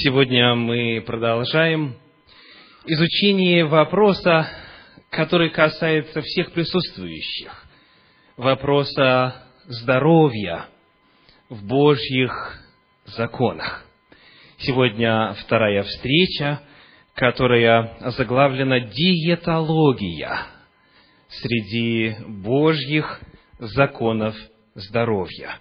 Сегодня мы продолжаем изучение вопроса, который касается всех присутствующих, вопроса здоровья в Божьих законах. Сегодня вторая встреча, которая заглавлена «Диетология среди Божьих законов здоровья»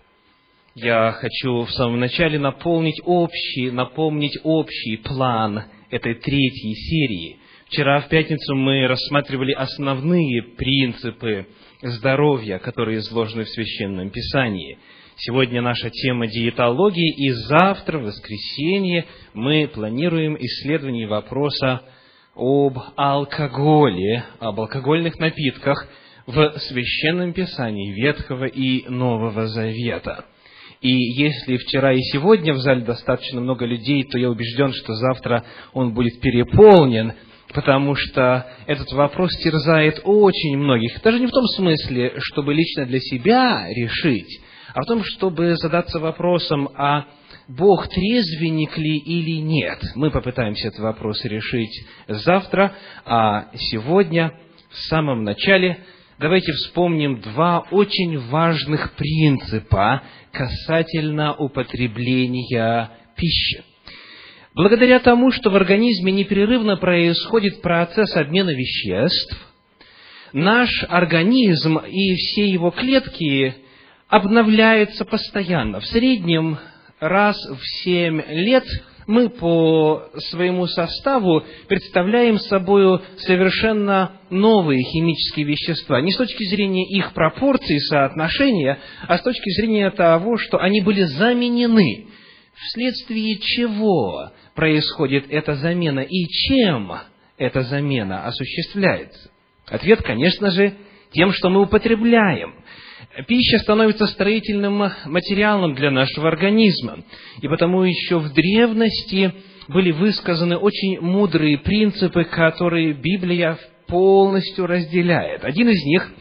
я хочу в самом начале напомнить общий, напомнить общий план этой третьей серии. Вчера в пятницу мы рассматривали основные принципы здоровья, которые изложены в Священном Писании. Сегодня наша тема диетологии, и завтра, в воскресенье, мы планируем исследование вопроса об алкоголе, об алкогольных напитках в Священном Писании Ветхого и Нового Завета – и если вчера и сегодня в зале достаточно много людей, то я убежден, что завтра он будет переполнен, потому что этот вопрос терзает очень многих. Даже не в том смысле, чтобы лично для себя решить, а в том, чтобы задаться вопросом, а Бог трезвенник ли или нет. Мы попытаемся этот вопрос решить завтра, а сегодня, в самом начале, давайте вспомним два очень важных принципа, касательно употребления пищи. Благодаря тому, что в организме непрерывно происходит процесс обмена веществ, наш организм и все его клетки обновляются постоянно. В среднем раз в семь лет мы по своему составу представляем собой совершенно новые химические вещества. Не с точки зрения их пропорций, соотношения, а с точки зрения того, что они были заменены. Вследствие чего происходит эта замена и чем эта замена осуществляется? Ответ, конечно же, тем, что мы употребляем – Пища становится строительным материалом для нашего организма. И потому еще в древности были высказаны очень мудрые принципы, которые Библия полностью разделяет. Один из них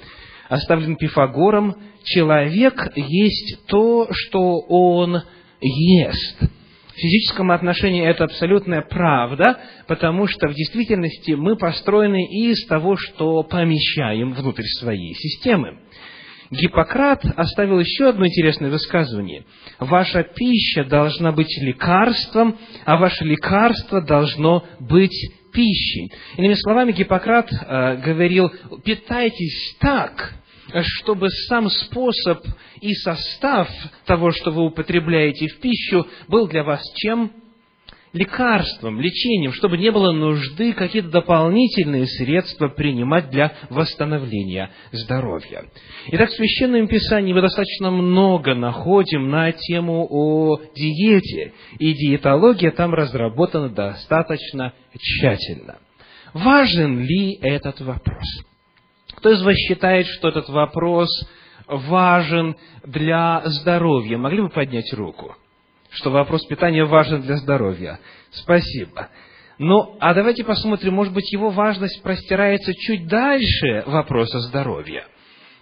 оставлен Пифагором. Человек есть то, что он ест. В физическом отношении это абсолютная правда, потому что в действительности мы построены из того, что помещаем внутрь своей системы. Гиппократ оставил еще одно интересное высказывание. Ваша пища должна быть лекарством, а ваше лекарство должно быть пищей. Иными словами, Гиппократ э, говорил, питайтесь так, чтобы сам способ и состав того, что вы употребляете в пищу, был для вас чем? Лекарством, лечением, чтобы не было нужды какие-то дополнительные средства принимать для восстановления здоровья. Итак, в Священном Писании мы достаточно много находим на тему о диете, и диетология там разработана достаточно тщательно. Важен ли этот вопрос? Кто из вас считает, что этот вопрос важен для здоровья? Могли бы поднять руку? Что вопрос питания важен для здоровья. Спасибо. Ну, а давайте посмотрим, может быть, его важность простирается чуть дальше вопроса здоровья.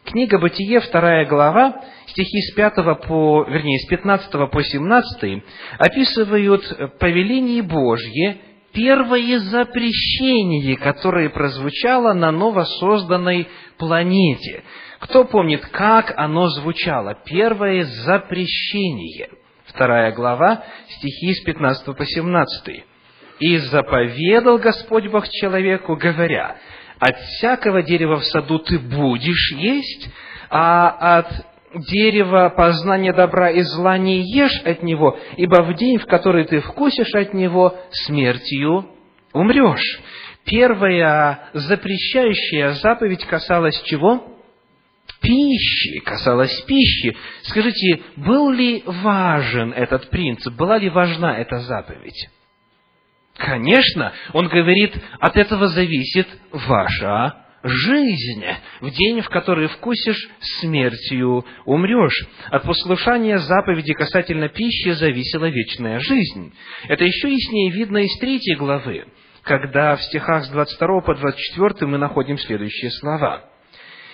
Книга Бытие, вторая глава, стихи с 5 по, вернее, с 15 по 17 описывают повеление Божье, первое запрещение, которое прозвучало на новосозданной планете. Кто помнит, как оно звучало? Первое запрещение – вторая глава, стихи с 15 по 17. «И заповедал Господь Бог человеку, говоря, от всякого дерева в саду ты будешь есть, а от дерева познания добра и зла не ешь от него, ибо в день, в который ты вкусишь от него, смертью умрешь». Первая запрещающая заповедь касалась чего? Пищи, касалось пищи. Скажите, был ли важен этот принцип, была ли важна эта заповедь? Конечно, он говорит, от этого зависит ваша жизнь. В день, в который вкусишь, смертью умрешь. От послушания заповеди касательно пищи зависела вечная жизнь. Это еще яснее видно из третьей главы, когда в стихах с 22 по 24 мы находим следующие слова –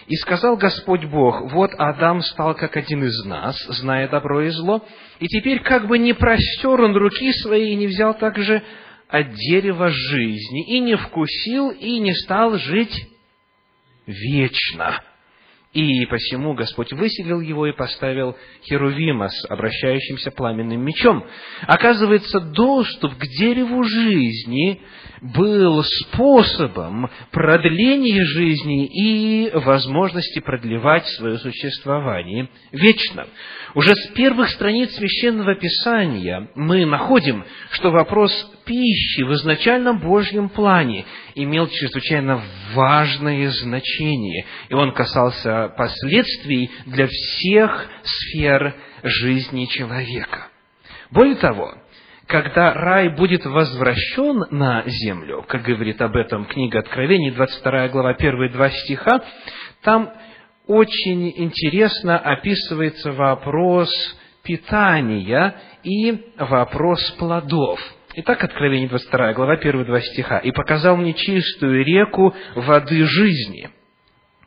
И сказал Господь Бог, вот Адам стал как один из нас, зная добро и зло, и теперь как бы не простер он руки свои и не взял также от дерева жизни, и не вкусил, и не стал жить вечно. И посему Господь выселил его и поставил Херувима с обращающимся пламенным мечом. Оказывается, доступ к дереву жизни был способом продления жизни и возможности продлевать свое существование вечно. Уже с первых страниц Священного Писания мы находим, что вопрос пищи в изначальном Божьем плане имел чрезвычайно важное значение, и он касался последствий для всех сфер жизни человека. Более того, когда рай будет возвращен на землю, как говорит об этом книга Откровений, 22 глава, первые два стиха, там очень интересно описывается вопрос питания и вопрос плодов. Итак, Откровение 22 глава, первые два стиха. «И показал мне чистую реку воды жизни,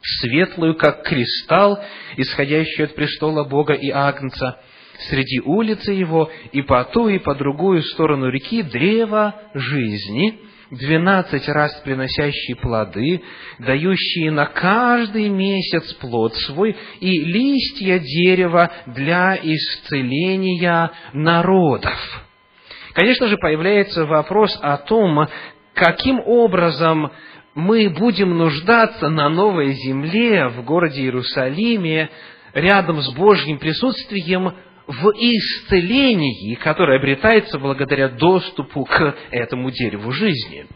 светлую, как кристалл, исходящую от престола Бога и Агнца, среди улицы его, и по ту, и по другую сторону реки древо жизни, двенадцать раз приносящие плоды, дающие на каждый месяц плод свой, и листья дерева для исцеления народов. Конечно же, появляется вопрос о том, каким образом мы будем нуждаться на новой земле, в городе Иерусалиме, рядом с Божьим присутствием, в исцелении, которое обретается благодаря доступу к этому дереву жизни.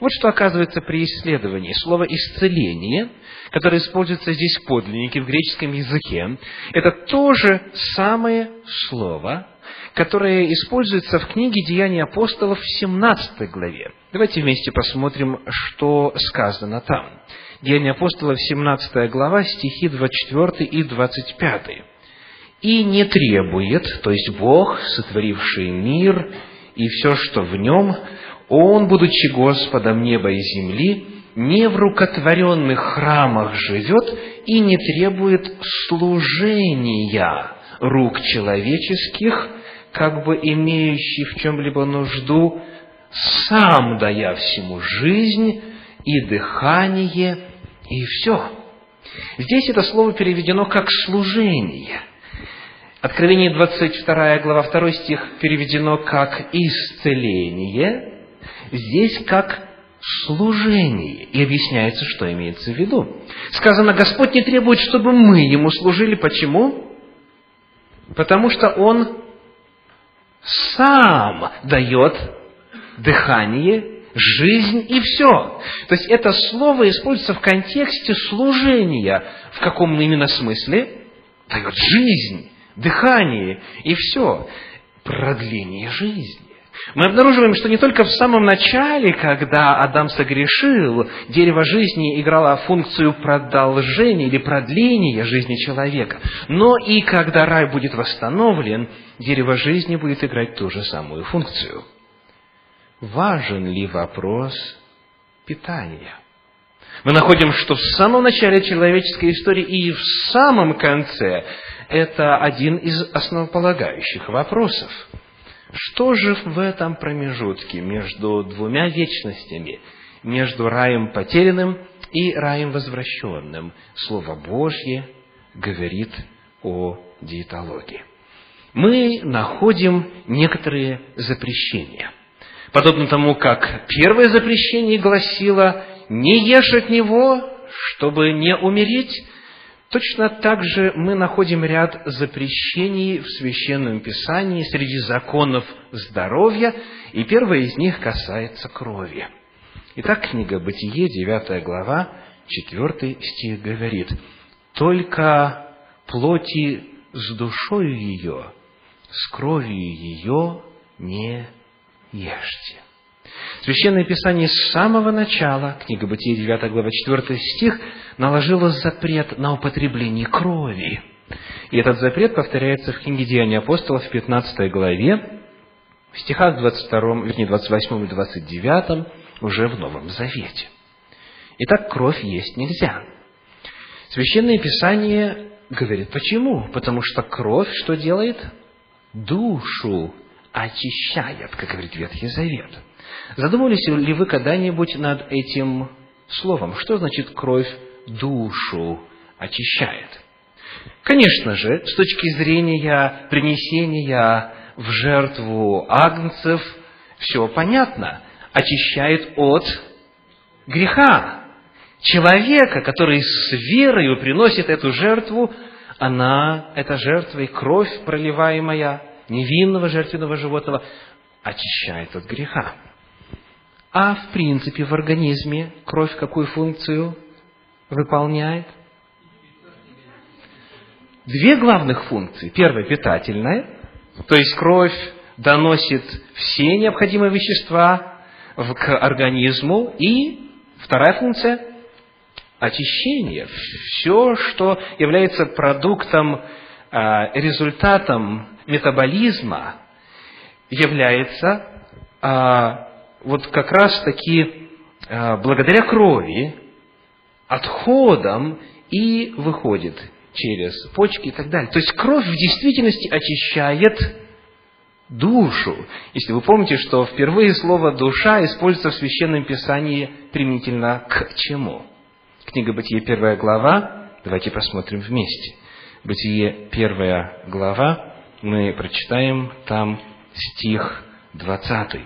Вот что оказывается при исследовании. Слово «исцеление», которое используется здесь в подлиннике, в греческом языке, это то же самое слово, которое используется в книге «Деяния апостолов» в 17 главе. Давайте вместе посмотрим, что сказано там. Деяния апостолов, 17 глава, стихи 24 и 25 и не требует, то есть Бог, сотворивший мир и все, что в нем, Он, будучи Господом неба и земли, не в рукотворенных храмах живет и не требует служения рук человеческих, как бы имеющий в чем-либо нужду, сам дая всему жизнь и дыхание, и все. Здесь это слово переведено как «служение». Откровение 22 глава 2 стих переведено как «исцеление», здесь как служение. И объясняется, что имеется в виду. Сказано, Господь не требует, чтобы мы Ему служили. Почему? Потому что Он сам дает дыхание, жизнь и все. То есть это слово используется в контексте служения. В каком именно смысле? Дает жизнь дыхание и все. Продление жизни. Мы обнаруживаем, что не только в самом начале, когда Адам согрешил, дерево жизни играло функцию продолжения или продления жизни человека, но и когда рай будет восстановлен, дерево жизни будет играть ту же самую функцию. Важен ли вопрос питания? Мы находим, что в самом начале человеческой истории и в самом конце это один из основополагающих вопросов. Что же в этом промежутке между двумя вечностями, между раем потерянным и раем возвращенным? Слово Божье говорит о диетологии. Мы находим некоторые запрещения. Подобно тому, как первое запрещение гласило «не ешь от него, чтобы не умереть», Точно так же мы находим ряд запрещений в Священном Писании среди законов здоровья, и первое из них касается крови. Итак, книга Бытие, 9 глава, 4 стих говорит, «Только плоти с душою ее, с кровью ее не ешьте». Священное Писание с самого начала, книга Бытия, 9 глава, 4 стих, наложило запрет на употребление крови. И этот запрет повторяется в книге Деяния апостолов в 15 главе, в стихах 22, вернее, 28 и 29 уже в Новом Завете. Итак, кровь есть нельзя. Священное Писание говорит, почему? Потому что кровь что делает? Душу очищает, как говорит Ветхий Завет. Задумывались ли вы когда-нибудь над этим словом? Что значит кровь душу очищает? Конечно же, с точки зрения принесения в жертву агнцев, все понятно. Очищает от греха. Человека, который с верою приносит эту жертву, она, эта жертва и кровь, проливаемая невинного жертвенного животного, очищает от греха. А в принципе в организме кровь какую функцию выполняет? Две главных функции. Первая – питательная, то есть кровь доносит все необходимые вещества к организму. И вторая функция – очищение. Все, что является продуктом, а, результатом метаболизма, является а, вот как раз таки а, благодаря крови отходом и выходит через почки и так далее. То есть кровь в действительности очищает душу. Если вы помните, что впервые слово «душа» используется в Священном Писании применительно к чему? Книга Бытие, первая глава. Давайте посмотрим вместе. Бытие, первая глава. Мы прочитаем там стих 20.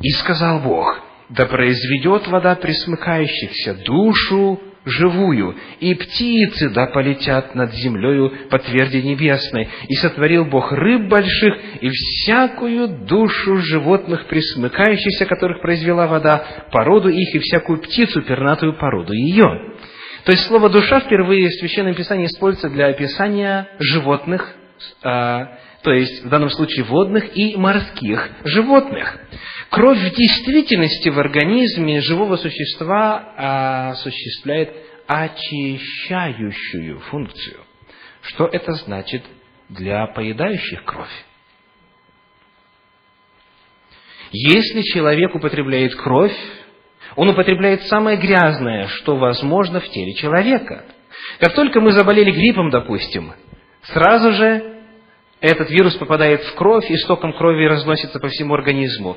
«И сказал Бог, да произведет вода присмыкающихся душу живую, и птицы да полетят над землею по тверди небесной. И сотворил Бог рыб больших и всякую душу животных присмыкающихся, которых произвела вода, породу их и всякую птицу, пернатую породу ее». То есть слово «душа» впервые в Священном Писании используется для описания животных, а, то есть в данном случае водных и морских животных. Кровь в действительности в организме живого существа а, осуществляет очищающую функцию. Что это значит для поедающих кровь? Если человек употребляет кровь, он употребляет самое грязное, что возможно в теле человека. Как только мы заболели гриппом, допустим, сразу же этот вирус попадает в кровь и стоком крови разносится по всему организму.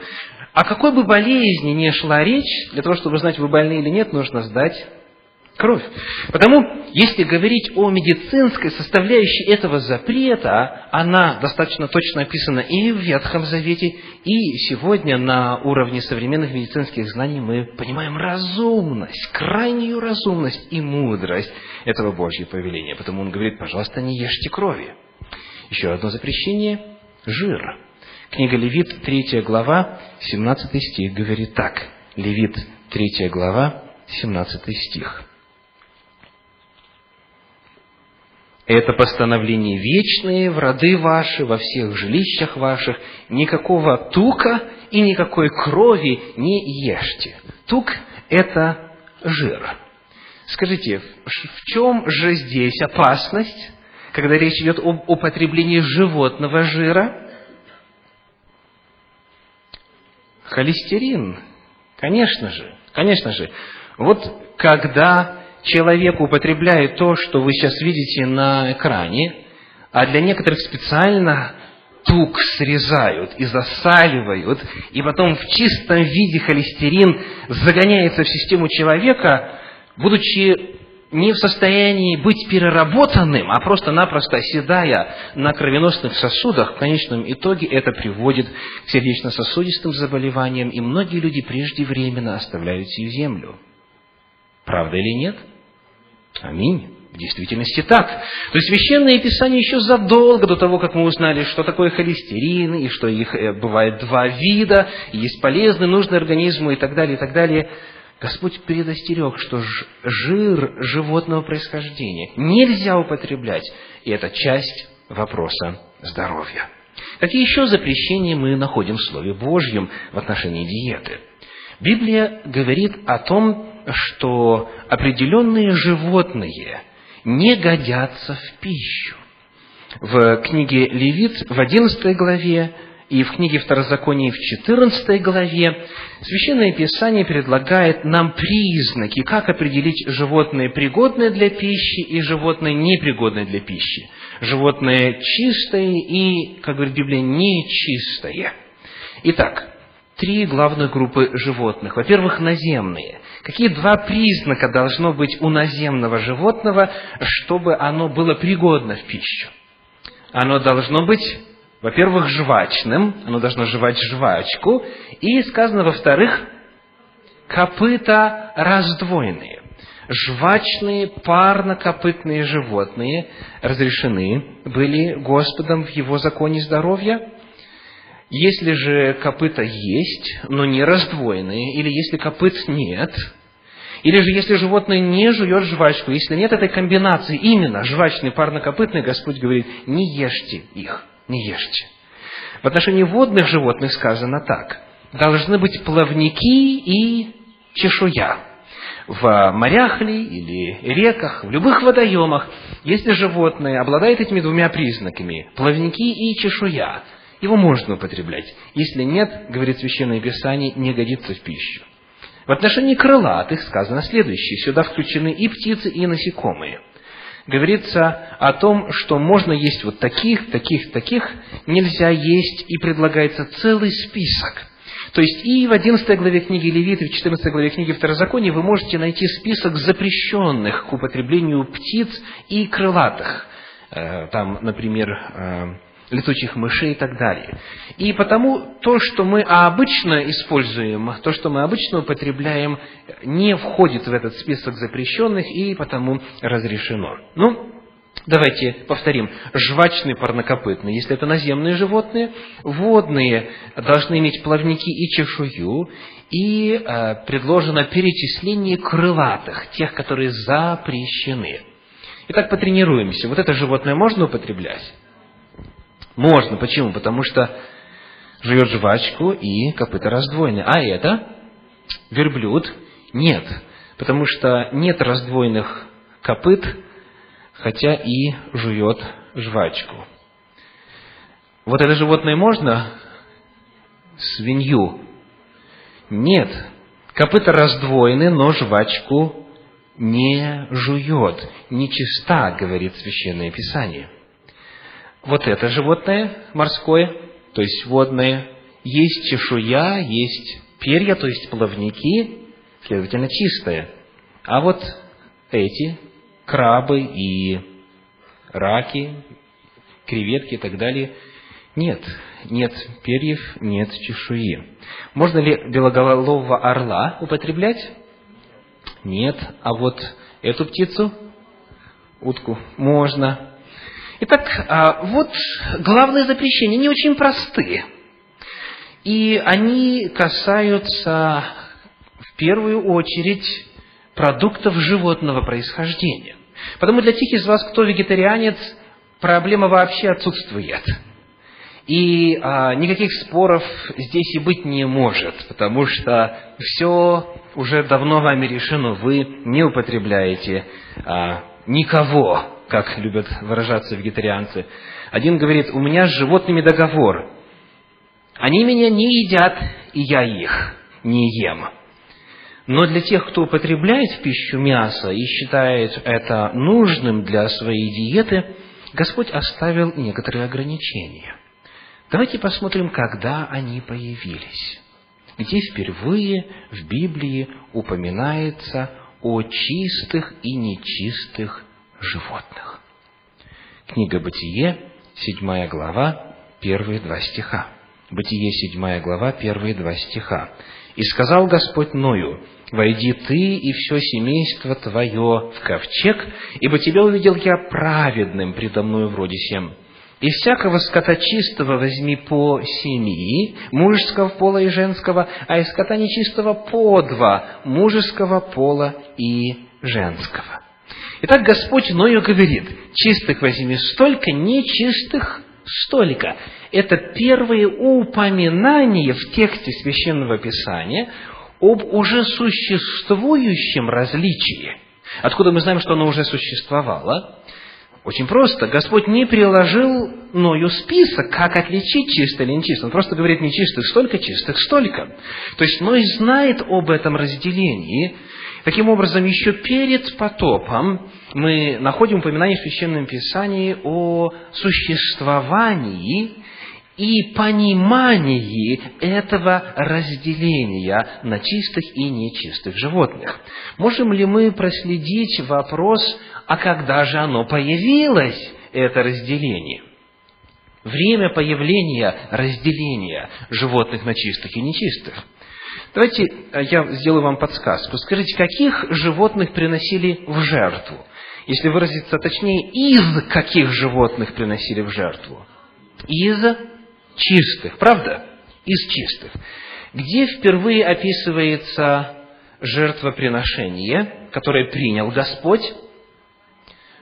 О какой бы болезни ни шла речь, для того, чтобы знать, вы больны или нет, нужно сдать кровь. Потому, если говорить о медицинской составляющей этого запрета, она достаточно точно описана и в Ветхом Завете, и сегодня на уровне современных медицинских знаний мы понимаем разумность, крайнюю разумность и мудрость этого Божьего повеления. Потому он говорит, пожалуйста, не ешьте крови. Еще одно запрещение – жир. Книга Левит, 3 глава, 17 стих говорит так. Левит, 3 глава, 17 стих. Это постановление вечные в роды ваши, во всех жилищах ваших, никакого тука и никакой крови не ешьте. Тук – это жир. Скажите, в чем же здесь опасность? когда речь идет об употреблении животного жира? Холестерин, конечно же, конечно же. Вот когда человек употребляет то, что вы сейчас видите на экране, а для некоторых специально тук срезают и засаливают, и потом в чистом виде холестерин загоняется в систему человека, будучи не в состоянии быть переработанным, а просто-напросто оседая на кровеносных сосудах, в конечном итоге это приводит к сердечно-сосудистым заболеваниям, и многие люди преждевременно оставляют сию землю. Правда или нет? Аминь. В действительности так. То есть Священное Писание еще задолго до того, как мы узнали, что такое холестерин, и что их э, бывает два вида, и есть полезный, нужный организму и так далее, и так далее, Господь предостерег, что жир животного происхождения нельзя употреблять, и это часть вопроса здоровья. Какие еще запрещения мы находим в Слове Божьем в отношении диеты? Библия говорит о том, что определенные животные не годятся в пищу. В книге Левит в 11 главе И в книге Второзакония в 14 главе Священное Писание предлагает нам признаки, как определить животное пригодное для пищи и животное непригодное для пищи. Животное чистое и, как говорит Библия, нечистое. Итак, три главных группы животных. Во-первых, наземные. Какие два признака должно быть у наземного животного, чтобы оно было пригодно в пищу? Оно должно быть во-первых, жвачным, оно должно жевать жвачку, и сказано, во-вторых, копыта раздвоенные. Жвачные парнокопытные животные разрешены были Господом в Его законе здоровья. Если же копыта есть, но не раздвоенные, или если копыт нет, или же если животное не жует жвачку, если нет этой комбинации, именно жвачный парнокопытный, Господь говорит, не ешьте их не ешьте. В отношении водных животных сказано так. Должны быть плавники и чешуя. В морях ли или реках, в любых водоемах, если животное обладает этими двумя признаками, плавники и чешуя, его можно употреблять. Если нет, говорит Священное Писание, не годится в пищу. В отношении крылатых сказано следующее. Сюда включены и птицы, и насекомые говорится о том, что можно есть вот таких, таких, таких, нельзя есть, и предлагается целый список. То есть и в 11 главе книги Левит, и в 14 главе книги Второзакония вы можете найти список запрещенных к употреблению птиц и крылатых. Э, там, например, э, летучих мышей и так далее. И потому то, что мы обычно используем, то, что мы обычно употребляем, не входит в этот список запрещенных и потому разрешено. Ну, Давайте повторим. Жвачный парнокопытный, если это наземные животные, водные должны иметь плавники и чешую, и э, предложено перечисление крылатых, тех, которые запрещены. Итак, потренируемся. Вот это животное можно употреблять? Можно. Почему? Потому что живет жвачку и копыта раздвоены. А это верблюд? Нет. Потому что нет раздвоенных копыт, хотя и жует жвачку. Вот это животное можно? Свинью? Нет. Копыта раздвоены, но жвачку не жует. Нечиста, говорит Священное Писание вот это животное морское, то есть водное, есть чешуя, есть перья, то есть плавники, следовательно, чистое. А вот эти крабы и раки, креветки и так далее, нет, нет перьев, нет чешуи. Можно ли белоголового орла употреблять? Нет. А вот эту птицу, утку, можно. Итак, а, вот главные запрещения, они очень простые. И они касаются в первую очередь продуктов животного происхождения. Потому для тех из вас, кто вегетарианец, проблема вообще отсутствует. И а, никаких споров здесь и быть не может, потому что все уже давно вами решено, вы не употребляете а, никого как любят выражаться вегетарианцы. Один говорит, у меня с животными договор. Они меня не едят, и я их не ем. Но для тех, кто употребляет в пищу мясо и считает это нужным для своей диеты, Господь оставил некоторые ограничения. Давайте посмотрим, когда они появились. Где впервые в Библии упоминается о чистых и нечистых животных. Книга Бытие, седьмая глава, первые два стиха. Бытие, седьмая глава, первые два стиха. «И сказал Господь Ною, «Войди ты и все семейство твое в ковчег, ибо тебя увидел я праведным предо мною вроде сем. И всякого скота чистого возьми по семьи, мужеского пола и женского, а из скота нечистого по два, мужеского пола и женского». Итак, Господь Ною говорит, чистых возьми столько, нечистых столько. Это первые упоминания в тексте Священного Писания об уже существующем различии. Откуда мы знаем, что оно уже существовало? Очень просто. Господь не приложил Ною список, как отличить чисто или нечисто. Он просто говорит, нечистых столько, чистых столько. То есть Ной знает об этом разделении. Таким образом, еще перед потопом мы находим упоминание в Священном Писании о существовании и понимании этого разделения на чистых и нечистых животных. Можем ли мы проследить вопрос, а когда же оно появилось, это разделение? Время появления разделения животных на чистых и нечистых. Давайте э, я сделаю вам подсказку. Скажите, каких животных приносили в жертву? Если выразиться точнее, из каких животных приносили в жертву? Из чистых, правда? Из чистых. Где впервые описывается жертвоприношение, которое принял Господь?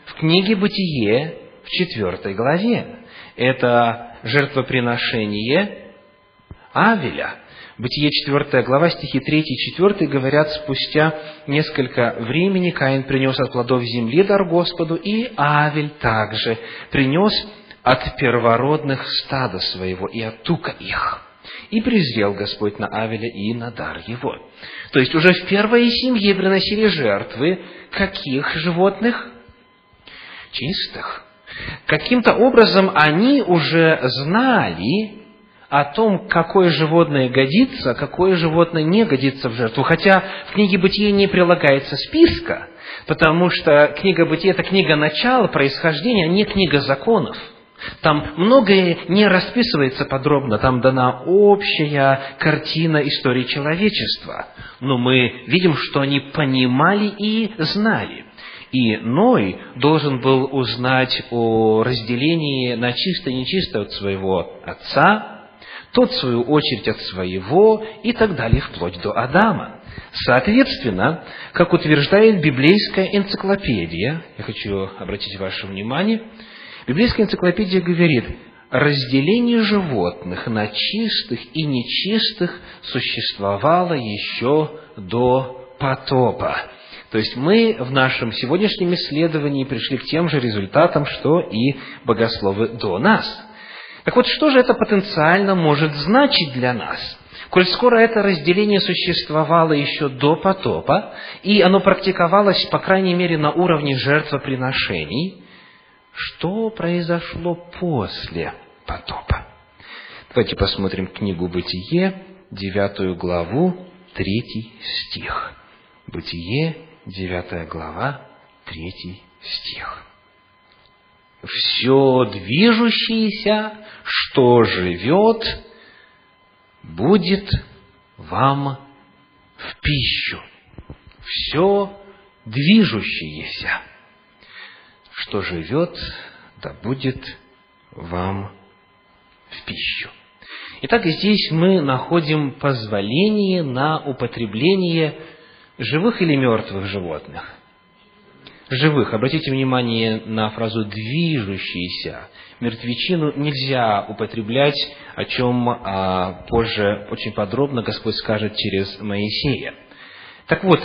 В книге «Бытие» в четвертой главе. Это жертвоприношение Авеля. Бытие 4 глава, стихи 3 и 4 говорят, спустя несколько времени Каин принес от плодов земли дар Господу, и Авель также принес от первородных стада своего и от тука их. И презрел Господь на Авеля и на дар его. То есть уже в первой семье приносили жертвы каких животных? Чистых. Каким-то образом они уже знали о том, какое животное годится, а какое животное не годится в жертву. Хотя в книге Бытия не прилагается списка, потому что книга Бытия – это книга начала, происхождения, а не книга законов – там многое не расписывается подробно, там дана общая картина истории человечества. Но мы видим, что они понимали и знали. И Ной должен был узнать о разделении на чисто и нечисто от своего отца, тот, в свою очередь, от своего, и так далее, вплоть до Адама. Соответственно, как утверждает библейская энциклопедия, я хочу обратить ваше внимание, Библейская энциклопедия говорит, разделение животных на чистых и нечистых существовало еще до потопа. То есть мы в нашем сегодняшнем исследовании пришли к тем же результатам, что и богословы до нас. Так вот, что же это потенциально может значить для нас? Коль скоро это разделение существовало еще до потопа, и оно практиковалось, по крайней мере, на уровне жертвоприношений, что произошло после потопа? Давайте посмотрим книгу «Бытие», девятую главу, третий стих. Бытие, девятая глава, третий стих. «Все движущееся, что живет, будет вам в пищу». Все движущееся – что живет, да будет вам в пищу. Итак, здесь мы находим позволение на употребление живых или мертвых животных. Живых. Обратите внимание на фразу «движущиеся». Мертвечину нельзя употреблять, о чем а, позже очень подробно Господь скажет через Моисея. Так вот,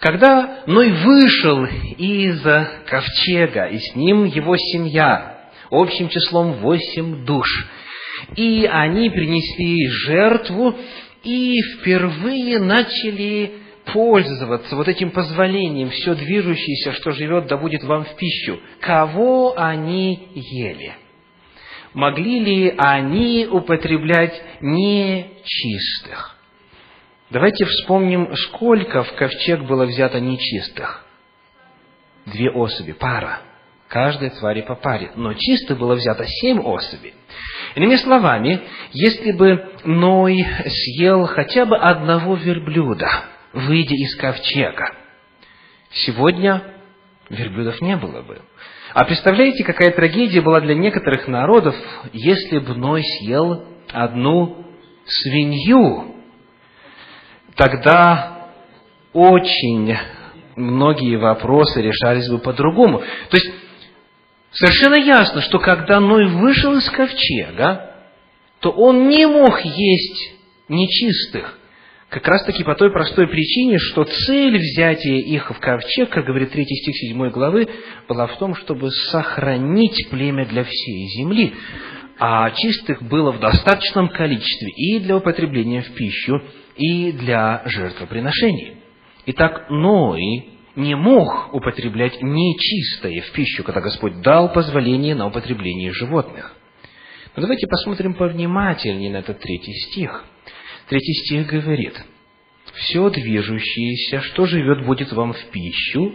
когда Ной вышел из ковчега, и с ним его семья, общим числом восемь душ, и они принесли жертву, и впервые начали пользоваться вот этим позволением, все движущееся, что живет, да будет вам в пищу. Кого они ели? Могли ли они употреблять нечистых? Давайте вспомним, сколько в ковчег было взято нечистых. Две особи, пара. Каждой твари по паре. Но чистых было взято семь особей. Иными словами, если бы Ной съел хотя бы одного верблюда, выйдя из ковчега, сегодня верблюдов не было бы. А представляете, какая трагедия была для некоторых народов, если бы Ной съел одну свинью, тогда очень многие вопросы решались бы по-другому. То есть, совершенно ясно, что когда Ной вышел из ковчега, то он не мог есть нечистых, Как раз таки по той простой причине, что цель взятия их в ковчег, как говорит 3 стих 7 главы, была в том, чтобы сохранить племя для всей земли. А чистых было в достаточном количестве и для употребления в пищу, и для жертвоприношений. Итак, Ной не мог употреблять нечистое в пищу, когда Господь дал позволение на употребление животных. Но давайте посмотрим повнимательнее на этот третий стих. Третий стих говорит, «Все движущееся, что живет, будет вам в пищу».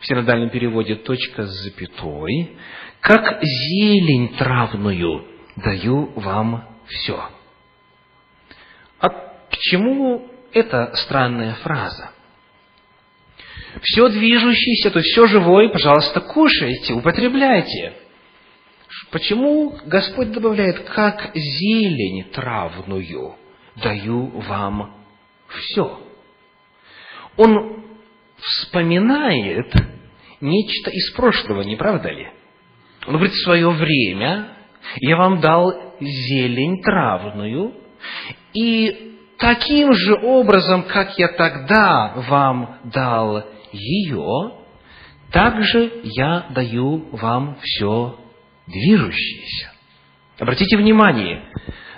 В синодальном переводе точка с запятой. «Как зелень травную даю вам все». А к чему эта странная фраза? Все движущееся, то есть все живое, пожалуйста, кушайте, употребляйте. Почему Господь добавляет, как зелень травную даю вам все? Он вспоминает нечто из прошлого, не правда ли? Он говорит, в свое время я вам дал зелень травную, и таким же образом, как я тогда вам дал ее, также я даю вам все движущееся. Обратите внимание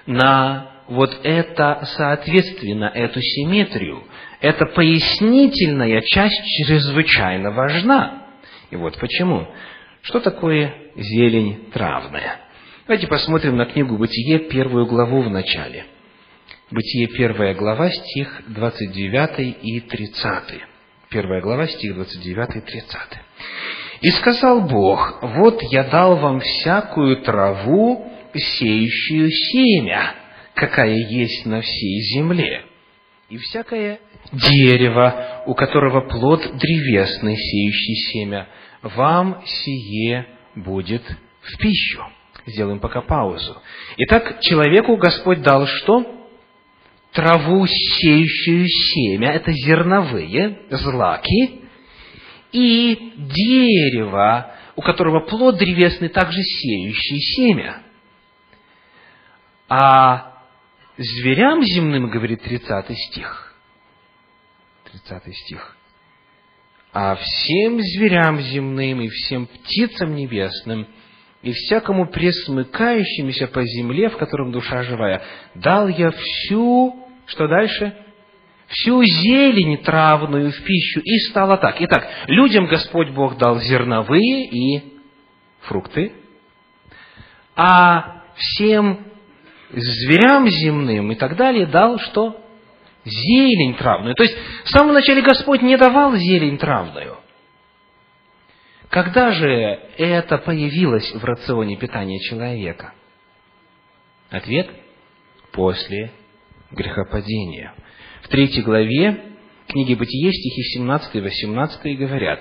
на вот это соответствие, на эту симметрию. Эта пояснительная часть чрезвычайно важна. И вот почему. Что такое зелень травная? Давайте посмотрим на книгу «Бытие», первую главу в начале. Бытие, первая глава, стих 29 и 30. Первая глава, стих 29 и 30. «И сказал Бог, вот я дал вам всякую траву, сеющую семя, какая есть на всей земле, и всякое дерево, у которого плод древесный, сеющий семя, вам сие будет в пищу». Сделаем пока паузу. Итак, человеку Господь дал что? траву, сеющую семя, это зерновые, злаки, и дерево, у которого плод древесный, также сеющий семя. А зверям земным, говорит 30 стих, 30 стих, а всем зверям земным и всем птицам небесным – и всякому пресмыкающемуся по земле, в котором душа живая, дал я всю, что дальше? Всю зелень травную в пищу, и стало так. Итак, людям Господь Бог дал зерновые и фрукты, а всем зверям земным и так далее дал что? Зелень травную. То есть, в самом начале Господь не давал зелень травную. Когда же это появилось в рационе питания человека? Ответ – после грехопадения. В третьей главе книги Бытие, стихи 17 и 18 говорят,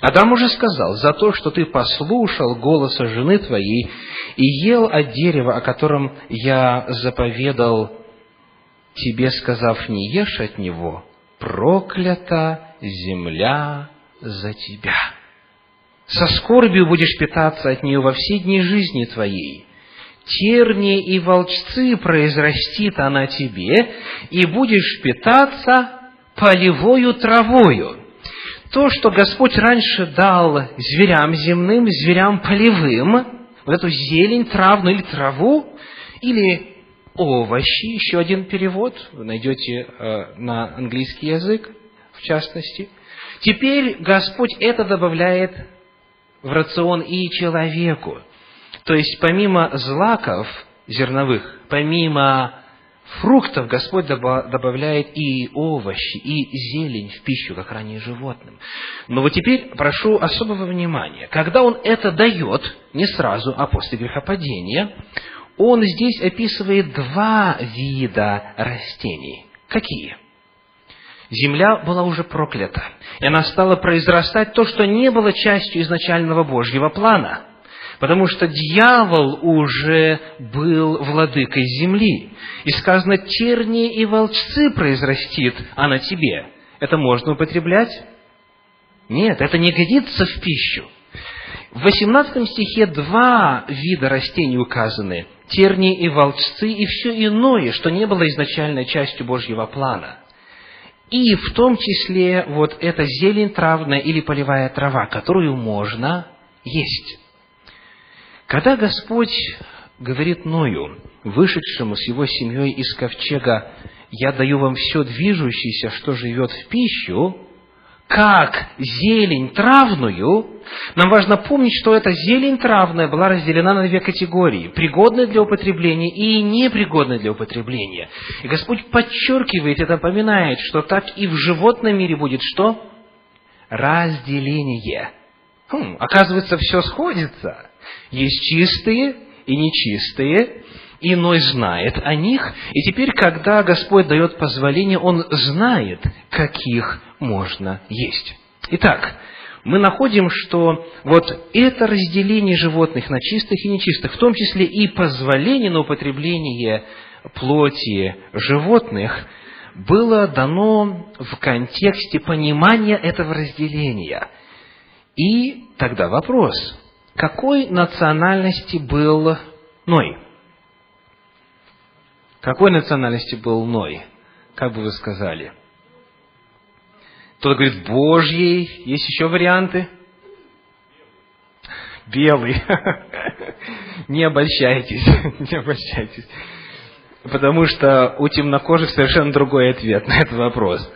Адам уже сказал, за то, что ты послушал голоса жены твоей и ел от дерева, о котором я заповедал тебе, сказав, не ешь от него, проклята земля за тебя со скорбью будешь питаться от нее во все дни жизни твоей. Терни и волчцы произрастит она тебе, и будешь питаться полевою травою. То, что Господь раньше дал зверям земным, зверям полевым, вот эту зелень травную или траву, или овощи, еще один перевод, вы найдете э, на английский язык, в частности. Теперь Господь это добавляет в рацион и человеку. То есть, помимо злаков зерновых, помимо фруктов, Господь добавляет и овощи, и зелень в пищу, как ранее животным. Но вот теперь прошу особого внимания. Когда Он это дает, не сразу, а после грехопадения, Он здесь описывает два вида растений. Какие? земля была уже проклята, и она стала произрастать то, что не было частью изначального Божьего плана, потому что дьявол уже был владыкой земли. И сказано, тернии и волчцы произрастит, на тебе. Это можно употреблять? Нет, это не годится в пищу. В 18 стихе два вида растений указаны. тернии и волчцы и все иное, что не было изначальной частью Божьего плана. И в том числе вот эта зелень травная или полевая трава, которую можно есть. Когда Господь говорит Ною, вышедшему с его семьей из ковчега, «Я даю вам все движущееся, что живет в пищу», как зелень травную, нам важно помнить, что эта зелень травная была разделена на две категории – пригодная для употребления и непригодная для употребления. И Господь подчеркивает и напоминает, что так и в животном мире будет что? Разделение. Хм, оказывается, все сходится. Есть чистые и нечистые, иной знает о них, и теперь, когда Господь дает позволение, Он знает, каких можно есть. Итак, мы находим, что вот это разделение животных на чистых и нечистых, в том числе и позволение на употребление плоти животных, было дано в контексте понимания этого разделения. И тогда вопрос, какой национальности был Ной? Какой национальности был Ной? Как бы вы сказали? Кто-то говорит, Божьей. Есть еще варианты? Белый. Не обольщайтесь, не обольщайтесь. Потому что у темнокожих совершенно другой ответ на этот вопрос.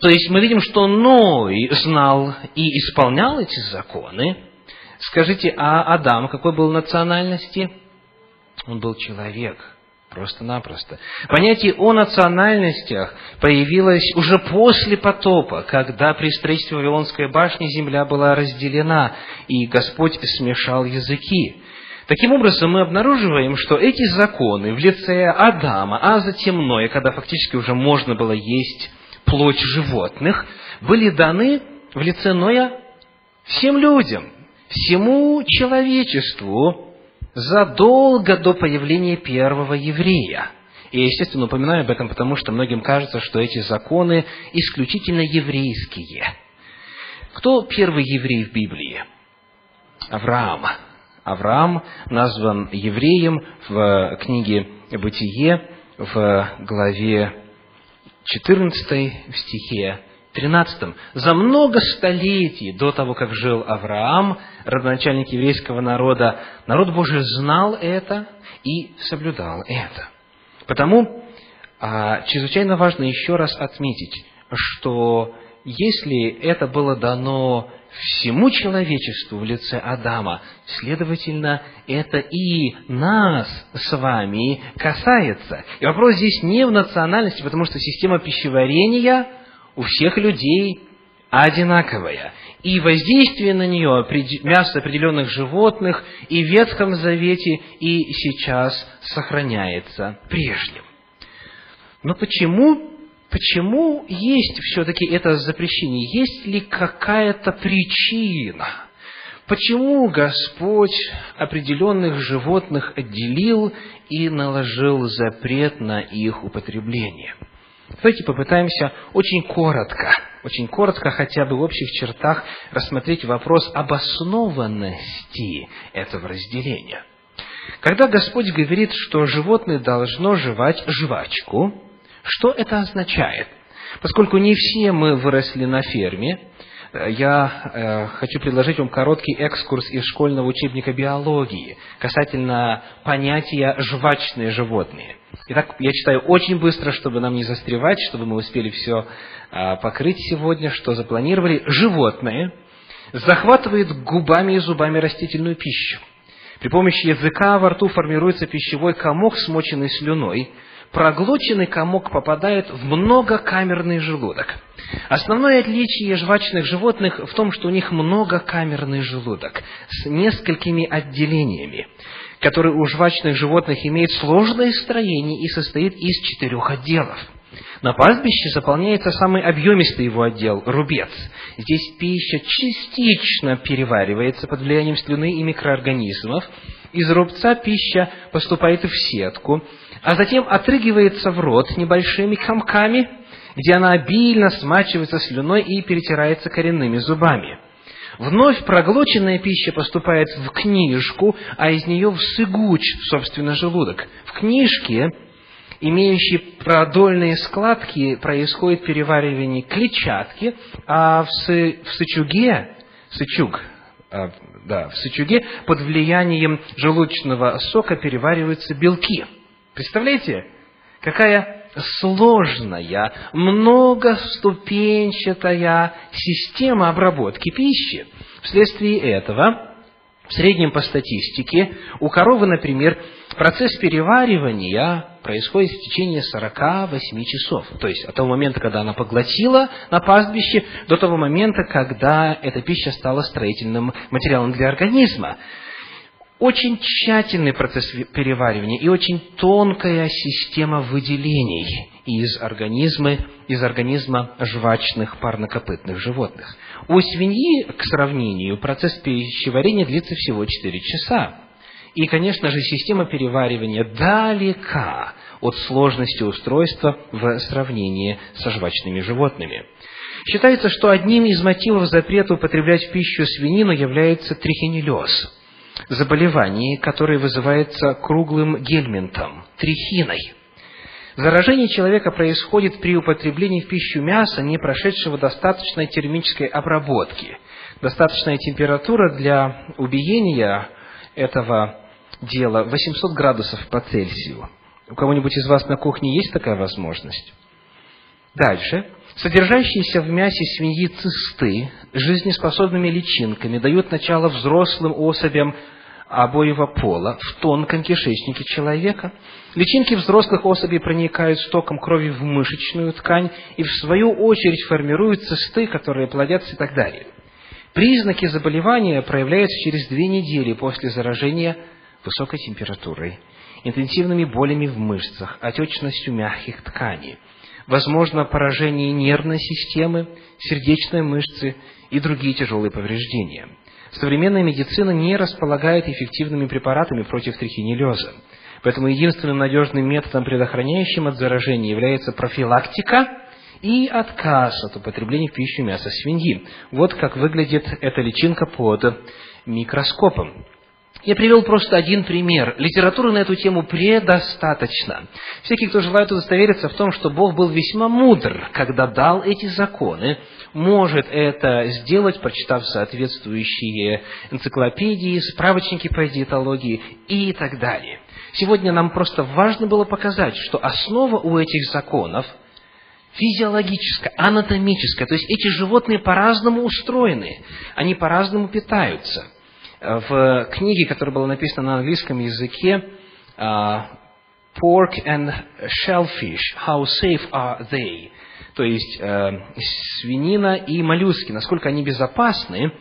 То есть мы видим, что Ной знал и исполнял эти законы. Скажите, а Адам какой был национальности? Он был человек – Просто-напросто. Понятие о национальностях появилось уже после потопа, когда при строительстве Вавилонской башни земля была разделена, и Господь смешал языки. Таким образом, мы обнаруживаем, что эти законы в лице Адама, а затем Ноя, когда фактически уже можно было есть плоть животных, были даны в лице Ноя всем людям, всему человечеству, задолго до появления первого еврея. И, естественно, упоминаю об этом, потому что многим кажется, что эти законы исключительно еврейские. Кто первый еврей в Библии? Авраам. Авраам назван евреем в книге «Бытие» в главе 14 в стихе 13. За много столетий до того, как жил Авраам, родоначальник еврейского народа, народ Божий знал это и соблюдал это. Потому а, чрезвычайно важно еще раз отметить, что если это было дано всему человечеству в лице Адама, следовательно, это и нас с вами касается. И вопрос здесь не в национальности, потому что система пищеварения у всех людей одинаковая. И воздействие на нее мясо определенных животных и в Ветхом Завете, и сейчас сохраняется прежним. Но почему, почему есть все-таки это запрещение? Есть ли какая-то причина? Почему Господь определенных животных отделил и наложил запрет на их употребление? Давайте попытаемся очень коротко, очень коротко хотя бы в общих чертах рассмотреть вопрос обоснованности этого разделения. Когда Господь говорит, что животное должно жевать жвачку, что это означает? Поскольку не все мы выросли на ферме, я э, хочу предложить вам короткий экскурс из школьного учебника биологии касательно понятия «жвачные животные». Итак, я читаю очень быстро, чтобы нам не застревать, чтобы мы успели все э, покрыть сегодня, что запланировали. Животное захватывает губами и зубами растительную пищу. При помощи языка во рту формируется пищевой комок, смоченный слюной. Проглоченный комок попадает в многокамерный желудок – Основное отличие жвачных животных в том, что у них многокамерный желудок с несколькими отделениями, который у жвачных животных имеет сложное строение и состоит из четырех отделов. На пастбище заполняется самый объемистый его отдел – рубец. Здесь пища частично переваривается под влиянием слюны и микроорганизмов. Из рубца пища поступает в сетку, а затем отрыгивается в рот небольшими комками – где она обильно смачивается слюной и перетирается коренными зубами. Вновь проглоченная пища поступает в книжку, а из нее в сыгуч, собственно, желудок. В книжке, имеющей продольные складки, происходит переваривание клетчатки, а в, сы, в сычуге, сычуг, а, да, в сычуге под влиянием желудочного сока перевариваются белки. Представляете, какая сложная, многоступенчатая система обработки пищи. Вследствие этого, в среднем по статистике, у коровы, например, процесс переваривания происходит в течение 48 часов. То есть, от того момента, когда она поглотила на пастбище, до того момента, когда эта пища стала строительным материалом для организма очень тщательный процесс переваривания и очень тонкая система выделений из организма, из организма жвачных парнокопытных животных. У свиньи, к сравнению, процесс пищеварения длится всего 4 часа. И, конечно же, система переваривания далека от сложности устройства в сравнении со жвачными животными. Считается, что одним из мотивов запрета употреблять в пищу свинину является трихинеллез – заболевании, которое вызывается круглым гельминтом, трихиной. Заражение человека происходит при употреблении в пищу мяса, не прошедшего достаточной термической обработки. Достаточная температура для убиения этого дела 800 градусов по Цельсию. У кого-нибудь из вас на кухне есть такая возможность? Дальше. Содержащиеся в мясе свиньи цисты жизнеспособными личинками дают начало взрослым особям обоего пола в тонком кишечнике человека. Личинки взрослых особей проникают стоком крови в мышечную ткань и, в свою очередь, формируют цисты, которые плодятся и так далее. Признаки заболевания проявляются через две недели после заражения высокой температурой, интенсивными болями в мышцах, отечностью мягких тканей, возможно поражение нервной системы, сердечной мышцы и другие тяжелые повреждения. Современная медицина не располагает эффективными препаратами против трихинеллеза. Поэтому единственным надежным методом, предохраняющим от заражения, является профилактика и отказ от употребления в пищу мяса свиньи. Вот как выглядит эта личинка под микроскопом. Я привел просто один пример. Литературы на эту тему предостаточно. Всякий, кто желает удостовериться в том, что Бог был весьма мудр, когда дал эти законы, может это сделать, прочитав соответствующие энциклопедии, справочники по диетологии и так далее. Сегодня нам просто важно было показать, что основа у этих законов физиологическая, анатомическая. То есть эти животные по-разному устроены, они по-разному питаются. В книге, которая была написана на английском языке, а, Pork and Shellfish, How Safe Are They? то есть э, свинина и моллюски, насколько они безопасны,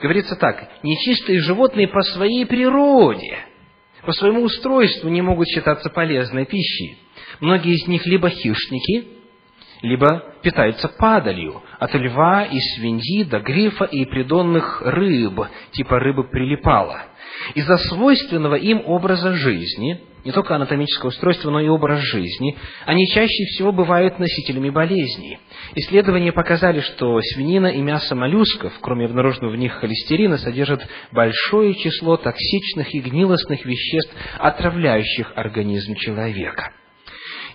говорится так, нечистые животные по своей природе, по своему устройству не могут считаться полезной пищей. Многие из них либо хищники, либо питаются падалью, от льва и свиньи до грифа и придонных рыб, типа рыбы прилипала. Из-за свойственного им образа жизни – не только анатомическое устройство, но и образ жизни, они чаще всего бывают носителями болезней. Исследования показали, что свинина и мясо моллюсков, кроме обнаруженного в них холестерина, содержат большое число токсичных и гнилостных веществ, отравляющих организм человека.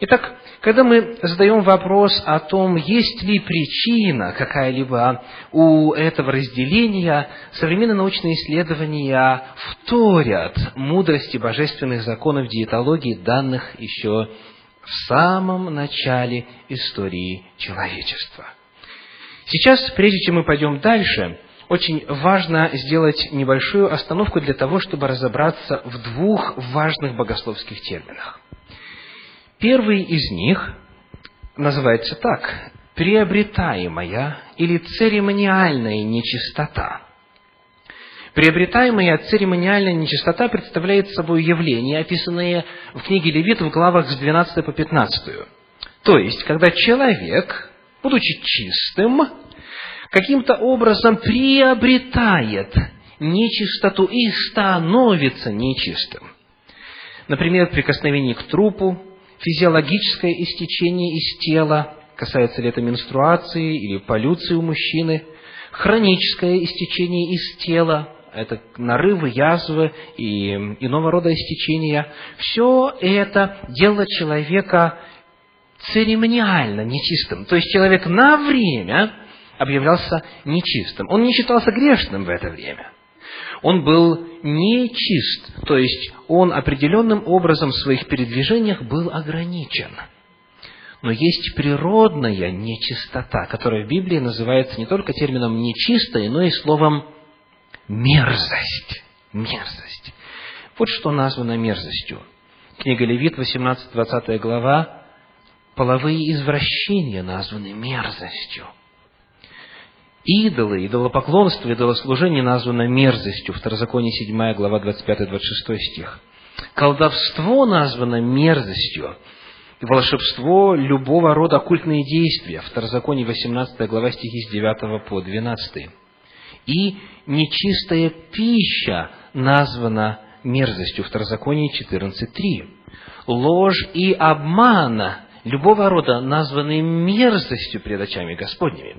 Итак, когда мы задаем вопрос о том, есть ли причина какая-либо у этого разделения, современные научные исследования вторят мудрости божественных законов диетологии, данных еще в самом начале истории человечества. Сейчас, прежде чем мы пойдем дальше, очень важно сделать небольшую остановку для того, чтобы разобраться в двух важных богословских терминах. Первый из них называется так – приобретаемая или церемониальная нечистота. Приобретаемая церемониальная нечистота представляет собой явление, описанное в книге Левит в главах с 12 по 15. То есть, когда человек, будучи чистым, каким-то образом приобретает нечистоту и становится нечистым. Например, прикосновение к трупу, физиологическое истечение из тела, касается ли это менструации или полюции у мужчины, хроническое истечение из тела, это нарывы, язвы и иного рода истечения. Все это делает человека церемониально нечистым. То есть человек на время объявлялся нечистым. Он не считался грешным в это время. Он был нечист, то есть он определенным образом в своих передвижениях был ограничен. Но есть природная нечистота, которая в Библии называется не только термином нечистая, но и словом мерзость. Мерзость. Вот что названо мерзостью. Книга Левит, 18-20 глава, половые извращения названы мерзостью. Идолы, идолопоклонство, идолослужение названо мерзостью. Второзаконие 7 глава 25-26 стих. Колдовство названо мерзостью. И волшебство любого рода оккультные действия. Второзаконие 18 глава стихи с 9 по 12. И нечистая пища названа мерзостью. Второзаконие 14.3. Ложь и обмана любого рода названы мерзостью пред очами Господними.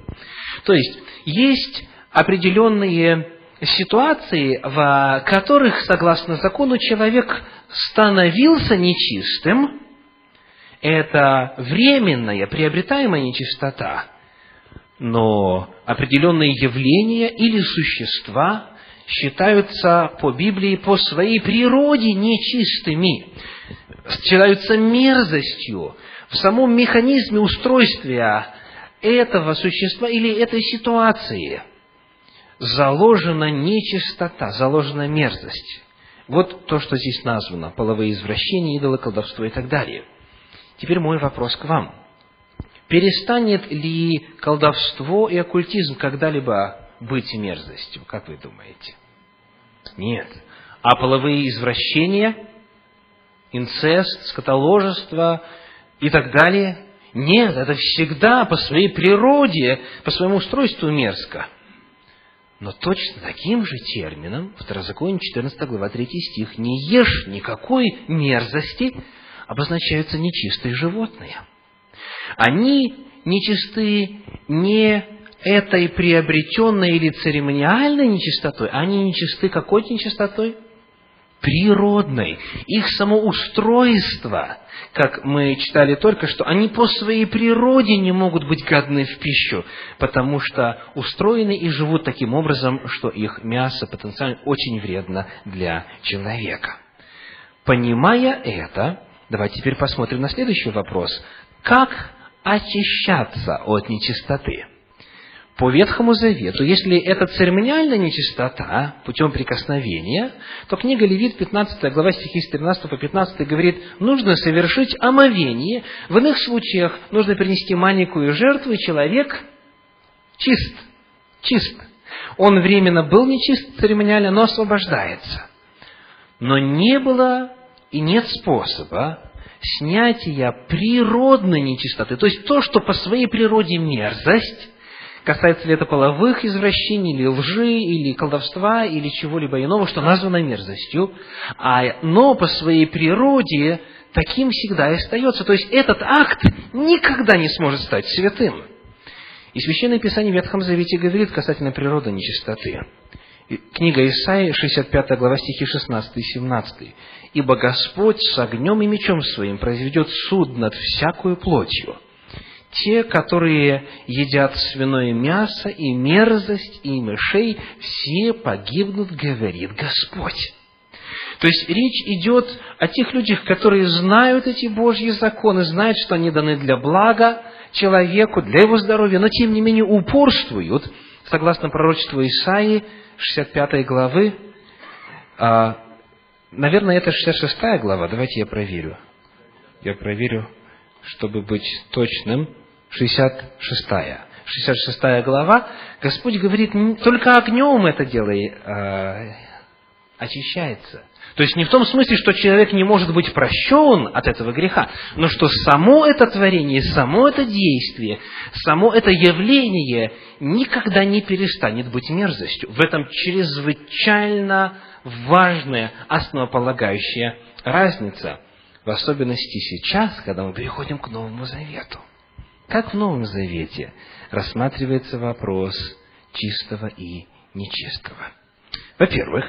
То есть, есть определенные ситуации, в которых, согласно закону, человек становился нечистым, это временная, приобретаемая нечистота, но определенные явления или существа считаются по Библии по своей природе нечистыми, считаются мерзостью в самом механизме устройства этого существа или этой ситуации заложена нечистота, заложена мерзость. Вот то, что здесь названо, половые извращения, идолы, колдовство и так далее. Теперь мой вопрос к вам. Перестанет ли колдовство и оккультизм когда-либо быть мерзостью, как вы думаете? Нет. А половые извращения, инцест, скотоложество и так далее? Нет, это всегда по своей природе, по своему устройству мерзко. Но точно таким же термином, Второзаконие 14 глава 3 стих, «Не ешь никакой мерзости» обозначаются нечистые животные. Они нечисты не этой приобретенной или церемониальной нечистотой, они нечисты какой нечистотой? Природной. Их самоустройство как мы читали только что, они по своей природе не могут быть годны в пищу, потому что устроены и живут таким образом, что их мясо потенциально очень вредно для человека. Понимая это, давайте теперь посмотрим на следующий вопрос. Как очищаться от нечистоты? По Ветхому Завету, если это церемониальная нечистота путем прикосновения, то книга Левит, 15 глава стихи с 13 по 15 говорит, нужно совершить омовение, в иных случаях нужно принести маленькую жертву, и человек чист, чист. Он временно был нечист церемониально, но освобождается. Но не было и нет способа снятия природной нечистоты, то есть то, что по своей природе мерзость, Касается ли это половых извращений, или лжи, или колдовства, или чего-либо иного, что названо мерзостью, а, но по своей природе таким всегда и остается. То есть этот акт никогда не сможет стать святым. И Священное Писание в Ветхом Завете говорит касательно природы нечистоты. Книга Исаии, 65 глава, стихи 16 и 17. «Ибо Господь с огнем и мечом своим произведет суд над всякую плотью, те, которые едят свиное мясо и мерзость, и мышей, все погибнут, говорит Господь. То есть речь идет о тех людях, которые знают эти Божьи законы, знают, что они даны для блага человеку, для его здоровья, но тем не менее упорствуют, согласно пророчеству Исаии, 65 главы, а, наверное, это 66 глава, давайте я проверю. Я проверю, чтобы быть точным. 66 66 глава, Господь говорит, только огнем это дело э, очищается. То есть не в том смысле, что человек не может быть прощен от этого греха, но что само это творение, само это действие, само это явление никогда не перестанет быть мерзостью. В этом чрезвычайно важная, основополагающая разница, в особенности сейчас, когда мы переходим к Новому Завету. Как в Новом Завете рассматривается вопрос чистого и нечистого. Во-первых,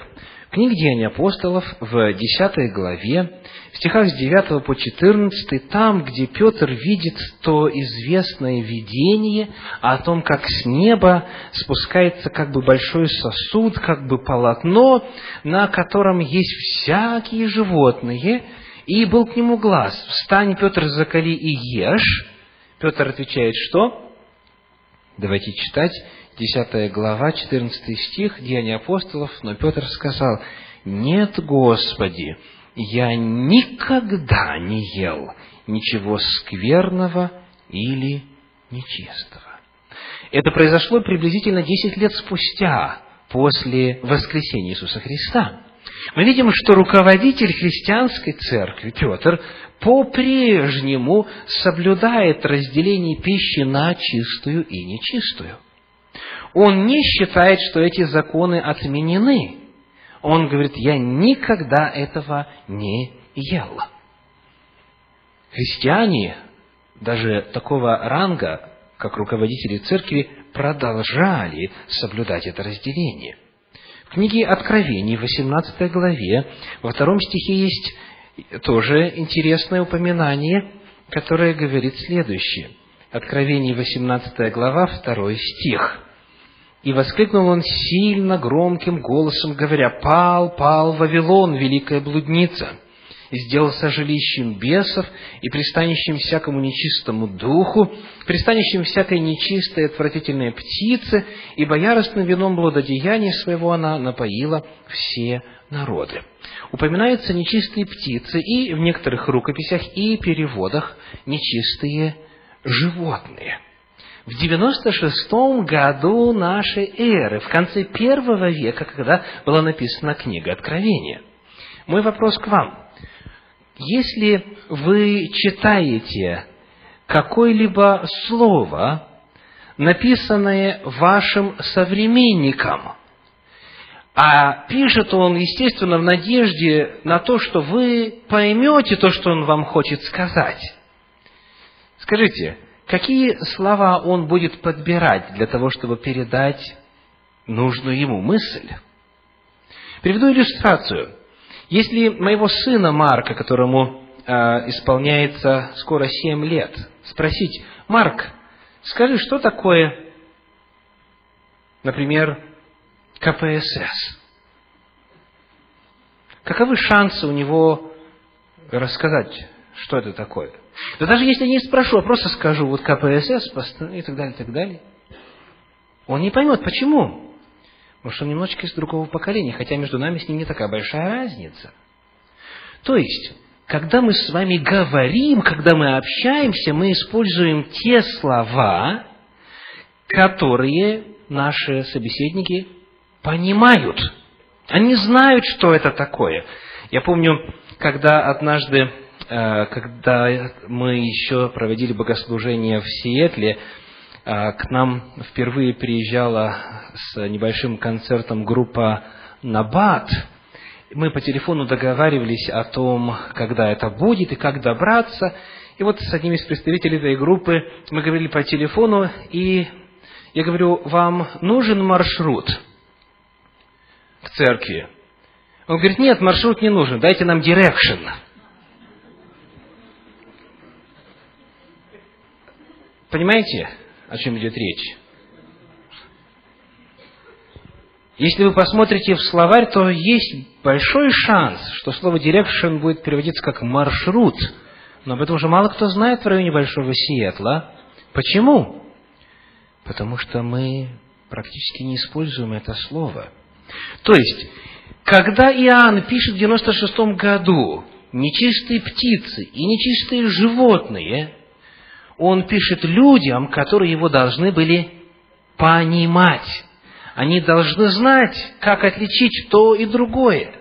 в книге Деяний апостолов в 10 главе, в стихах с 9 по 14, там, где Петр видит то известное видение о том, как с неба спускается как бы большой сосуд, как бы полотно, на котором есть всякие животные, и был к нему глаз. «Встань, Петр, закали и ешь». Петр отвечает, что? Давайте читать 10 глава, 14 стих, Деяния апостолов, но Петр сказал, «Нет, Господи, я никогда не ел ничего скверного или нечистого». Это произошло приблизительно 10 лет спустя, после воскресения Иисуса Христа. Мы видим, что руководитель христианской церкви Петр по-прежнему соблюдает разделение пищи на чистую и нечистую – он не считает, что эти законы отменены. Он говорит, я никогда этого не ел. Христиане, даже такого ранга, как руководители церкви, продолжали соблюдать это разделение. В книге Откровений, в 18 главе, во втором стихе есть тоже интересное упоминание, которое говорит следующее. Откровение, 18 глава, 2 стих. И воскликнул он сильно громким голосом, говоря, «Пал, пал Вавилон, великая блудница!» и сделался жилищем бесов и пристанищем всякому нечистому духу, пристанищем всякой нечистой отвратительной птицы, ибо яростным вином блудодеяния своего она напоила все народы. Упоминаются нечистые птицы и в некоторых рукописях и переводах нечистые животные – в 96 году нашей эры, в конце первого века, когда была написана книга Откровения. Мой вопрос к вам. Если вы читаете какое-либо слово, написанное вашим современником, а пишет он, естественно, в надежде на то, что вы поймете то, что он вам хочет сказать. Скажите, какие слова он будет подбирать для того, чтобы передать нужную ему мысль. Приведу иллюстрацию. Если моего сына Марка, которому э, исполняется скоро семь лет, спросить, Марк, скажи, что такое, например, КПСС? Каковы шансы у него рассказать, что это такое? Да даже если не спрошу, а просто скажу, вот КПСС и так далее, и так далее, он не поймет, почему. Потому что он немножечко из другого поколения, хотя между нами с ним не такая большая разница. То есть, когда мы с вами говорим, когда мы общаемся, мы используем те слова, которые наши собеседники понимают. Они знают, что это такое. Я помню, когда однажды Э, когда мы еще проводили богослужение в Сиэтле, э, к нам впервые приезжала с небольшим концертом группа «Набат». Мы по телефону договаривались о том, когда это будет и как добраться. И вот с одним из представителей этой группы мы говорили по телефону, и я говорю, вам нужен маршрут к церкви? Он говорит, нет, маршрут не нужен, дайте нам direction. Понимаете, о чем идет речь? Если вы посмотрите в словарь, то есть большой шанс, что слово «direction» будет переводиться как «маршрут». Но об этом уже мало кто знает в районе Большого Сиэтла. Почему? Потому что мы практически не используем это слово. То есть, когда Иоанн пишет в 96 году «нечистые птицы и нечистые животные», он пишет людям, которые его должны были понимать. Они должны знать, как отличить то и другое.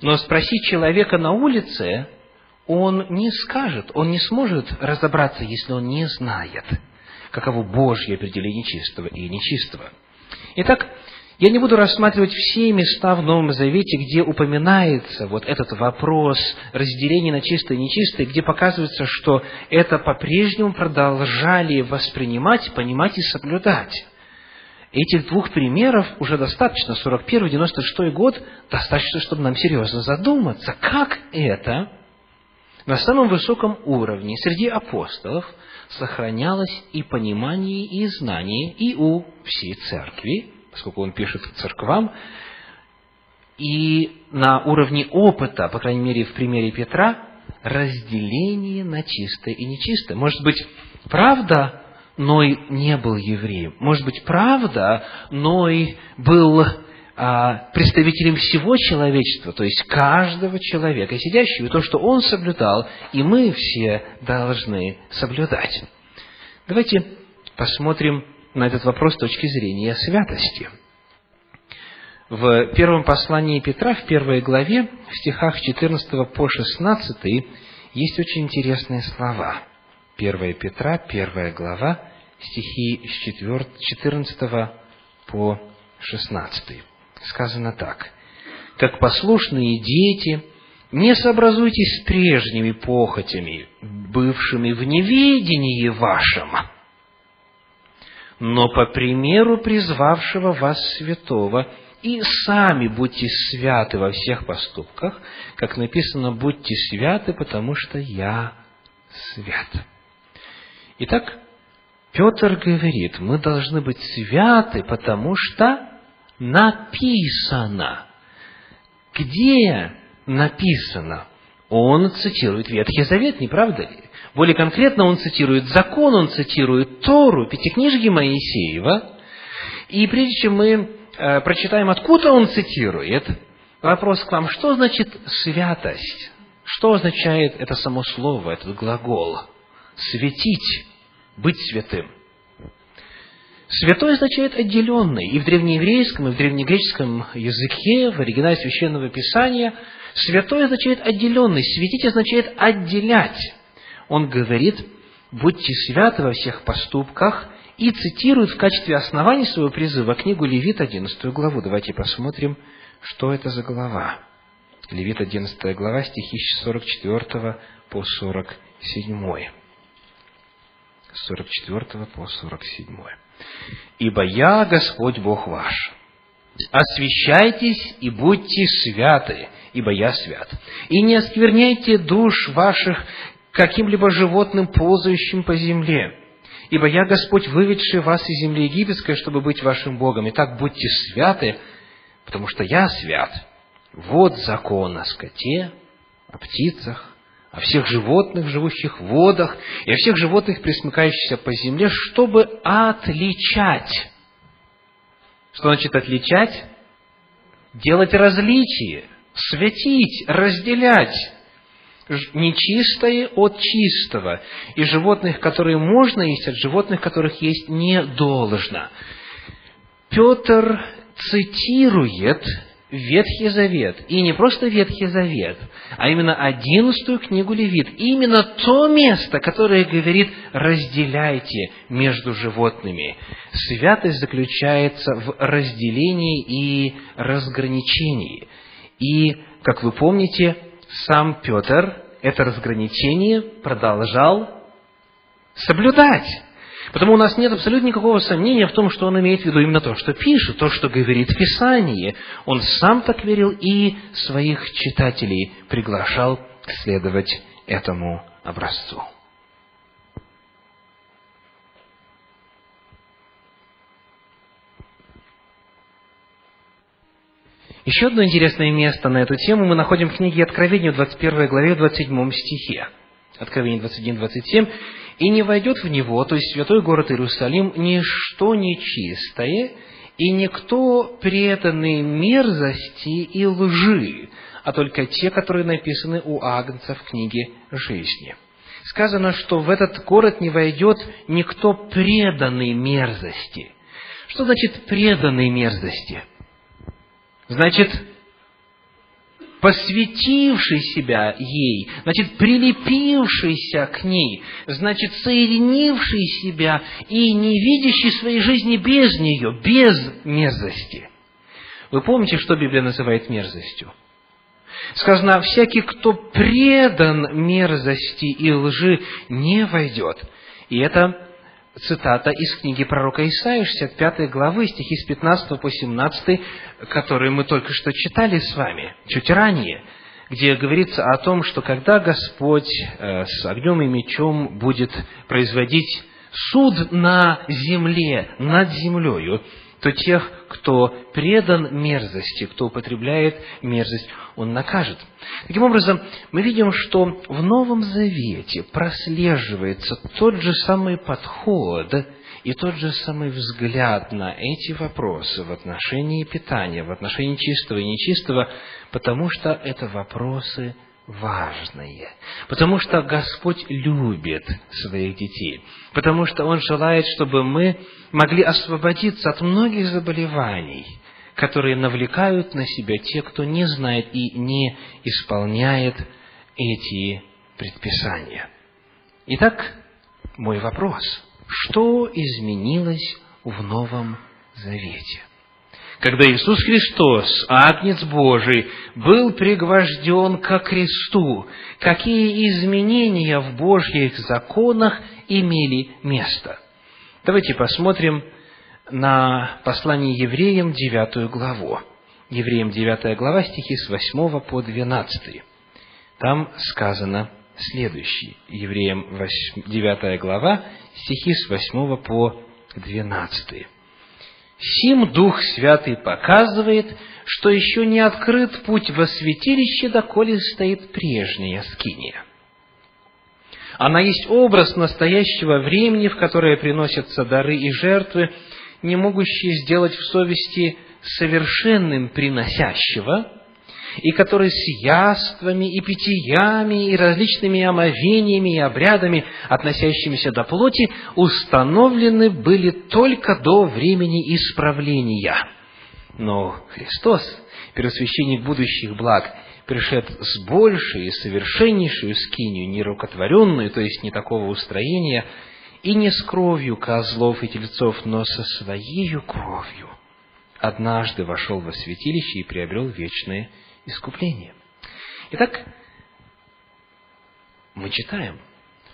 Но спросить человека на улице, он не скажет, он не сможет разобраться, если он не знает, каково Божье определение чистого и нечистого. Итак, я не буду рассматривать все места в Новом Завете, где упоминается вот этот вопрос разделения на чистое и нечистое, где показывается, что это по-прежнему продолжали воспринимать, понимать и соблюдать. Этих двух примеров уже достаточно, 41-96 год, достаточно, чтобы нам серьезно задуматься, как это на самом высоком уровне среди апостолов сохранялось и понимание, и знание и у всей церкви, поскольку он пишет к церквам, и на уровне опыта, по крайней мере, в примере Петра, разделение на чистое и нечистое. Может быть, правда, Ной не был евреем. Может быть, правда, Ной был а, представителем всего человечества, то есть каждого человека, сидящего, и то, что он соблюдал, и мы все должны соблюдать. Давайте посмотрим на этот вопрос с точки зрения святости. В первом послании Петра, в первой главе, в стихах 14 по 16, есть очень интересные слова. 1 Петра, 1 глава, стихи с 14 по 16. Сказано так. «Как послушные дети, не сообразуйтесь с прежними похотями, бывшими в неведении вашем, но по примеру призвавшего вас святого, и сами будьте святы во всех поступках, как написано, будьте святы, потому что я свят. Итак, Петр говорит, мы должны быть святы, потому что написано. Где написано? Он цитирует Ветхий Завет, не правда ли? Более конкретно, он цитирует закон, он цитирует Тору, Пятикнижье Моисеева. И прежде чем мы э, прочитаем, откуда он цитирует, вопрос к вам, что значит святость? Что означает это само слово, этот глагол? Светить быть святым. Святой означает отделенный. И в древнееврейском, и в древнегреческом языке, в оригинале Священного Писания, святой означает отделенный. Светить означает отделять. Он говорит, будьте святы во всех поступках, и цитирует в качестве основания своего призыва книгу Левит, 11 главу. Давайте посмотрим, что это за глава. Левит, 11 глава, стихи с 44 по 47. 44 по 47. «Ибо я Господь Бог ваш. Освящайтесь и будьте святы, ибо я свят. И не оскверняйте душ ваших каким-либо животным, ползающим по земле. Ибо я Господь, выведший вас из земли египетской, чтобы быть вашим Богом. Итак, будьте святы, потому что я свят. Вот закон о скоте, о птицах, о всех животных, живущих в водах, и о всех животных, присмыкающихся по земле, чтобы отличать. Что значит отличать? Делать различие, светить, разделять нечистое от чистого, и животных, которые можно есть, от животных, которых есть не должно. Петр цитирует Ветхий Завет, и не просто Ветхий Завет, а именно одиннадцатую книгу Левит, именно то место, которое говорит «разделяйте между животными». Святость заключается в разделении и разграничении. И, как вы помните, сам Петр это разграничение продолжал соблюдать. Потому у нас нет абсолютно никакого сомнения в том, что он имеет в виду именно то, что пишет, то, что говорит Писание. Он сам так верил и своих читателей приглашал следовать этому образцу. Еще одно интересное место на эту тему мы находим в книге Откровения в 21 главе, в 27 стихе. Откровение 21-27 и не войдет в него, то есть святой город Иерусалим, ничто нечистое, и никто преданный мерзости и лжи, а только те, которые написаны у Агнца в книге жизни. Сказано, что в этот город не войдет никто преданный мерзости. Что значит преданный мерзости? Значит, посвятивший себя ей, значит, прилепившийся к ней, значит, соединивший себя и не видящий своей жизни без нее, без мерзости. Вы помните, что Библия называет мерзостью? Сказано, всякий, кто предан мерзости и лжи, не войдет. И это цитата из книги пророка Исаия, 65 главы, стихи с 15 по 17, которые мы только что читали с вами, чуть ранее, где говорится о том, что когда Господь э, с огнем и мечом будет производить суд на земле, над землею, то тех, кто предан мерзости, кто употребляет мерзость, он накажет. Таким образом, мы видим, что в Новом Завете прослеживается тот же самый подход и тот же самый взгляд на эти вопросы в отношении питания, в отношении чистого и нечистого, потому что это вопросы важные. Потому что Господь любит своих детей. Потому что Он желает, чтобы мы могли освободиться от многих заболеваний, которые навлекают на себя те, кто не знает и не исполняет эти предписания. Итак, мой вопрос. Что изменилось в Новом Завете? Когда Иисус Христос, Агнец Божий, был пригвожден ко кресту, какие изменения в Божьих законах имели место. Давайте посмотрим на послание евреям, девятую главу. Евреям, девятая глава, стихи с 8 по 12. Там сказано следующее. Евреям, девятая глава, стихи с 8 по 12. Сим Дух Святый показывает, что еще не открыт путь во святилище, доколе стоит прежняя скиния. Она есть образ настоящего времени, в которое приносятся дары и жертвы, не могущие сделать в совести совершенным приносящего, и который с яствами и питьями и различными омовениями и обрядами, относящимися до плоти, установлены были только до времени исправления. Но Христос, первосвященник будущих благ, пришед с большей и совершеннейшую скинию, нерукотворенную, то есть не такого устроения, и не с кровью козлов и тельцов, но со своей кровью, однажды вошел во святилище и приобрел вечное искупление. Итак, мы читаем,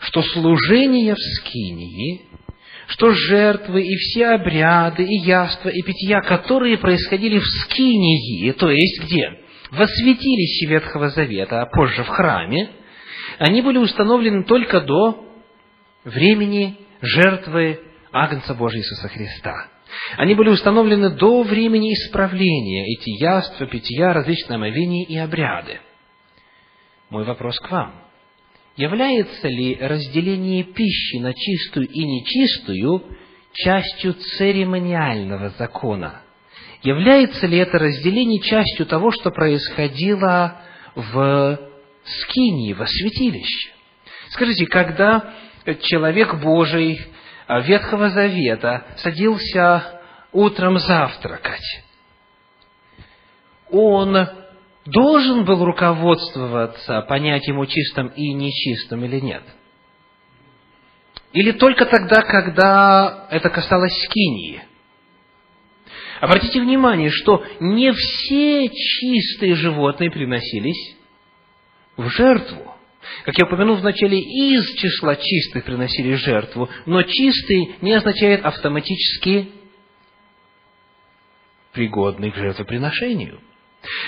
что служение в Скинии, что жертвы и все обряды, и яства, и питья, которые происходили в Скинии, то есть где? Во святилище Ветхого Завета, а позже в храме, они были установлены только до времени жертвы Агнца Божьего Иисуса Христа. Они были установлены до времени исправления, эти яства, питья, различные омовения и обряды. Мой вопрос к вам. Является ли разделение пищи на чистую и нечистую частью церемониального закона? Является ли это разделение частью того, что происходило в скинии, во святилище? Скажите, когда человек Божий Ветхого Завета садился утром завтракать, он должен был руководствоваться понятием о чистом и нечистом или нет? Или только тогда, когда это касалось скинии? Обратите внимание, что не все чистые животные приносились в жертву. Как я упомянул вначале, из числа чистых приносили жертву, но чистый не означает автоматически пригодный к жертвоприношению.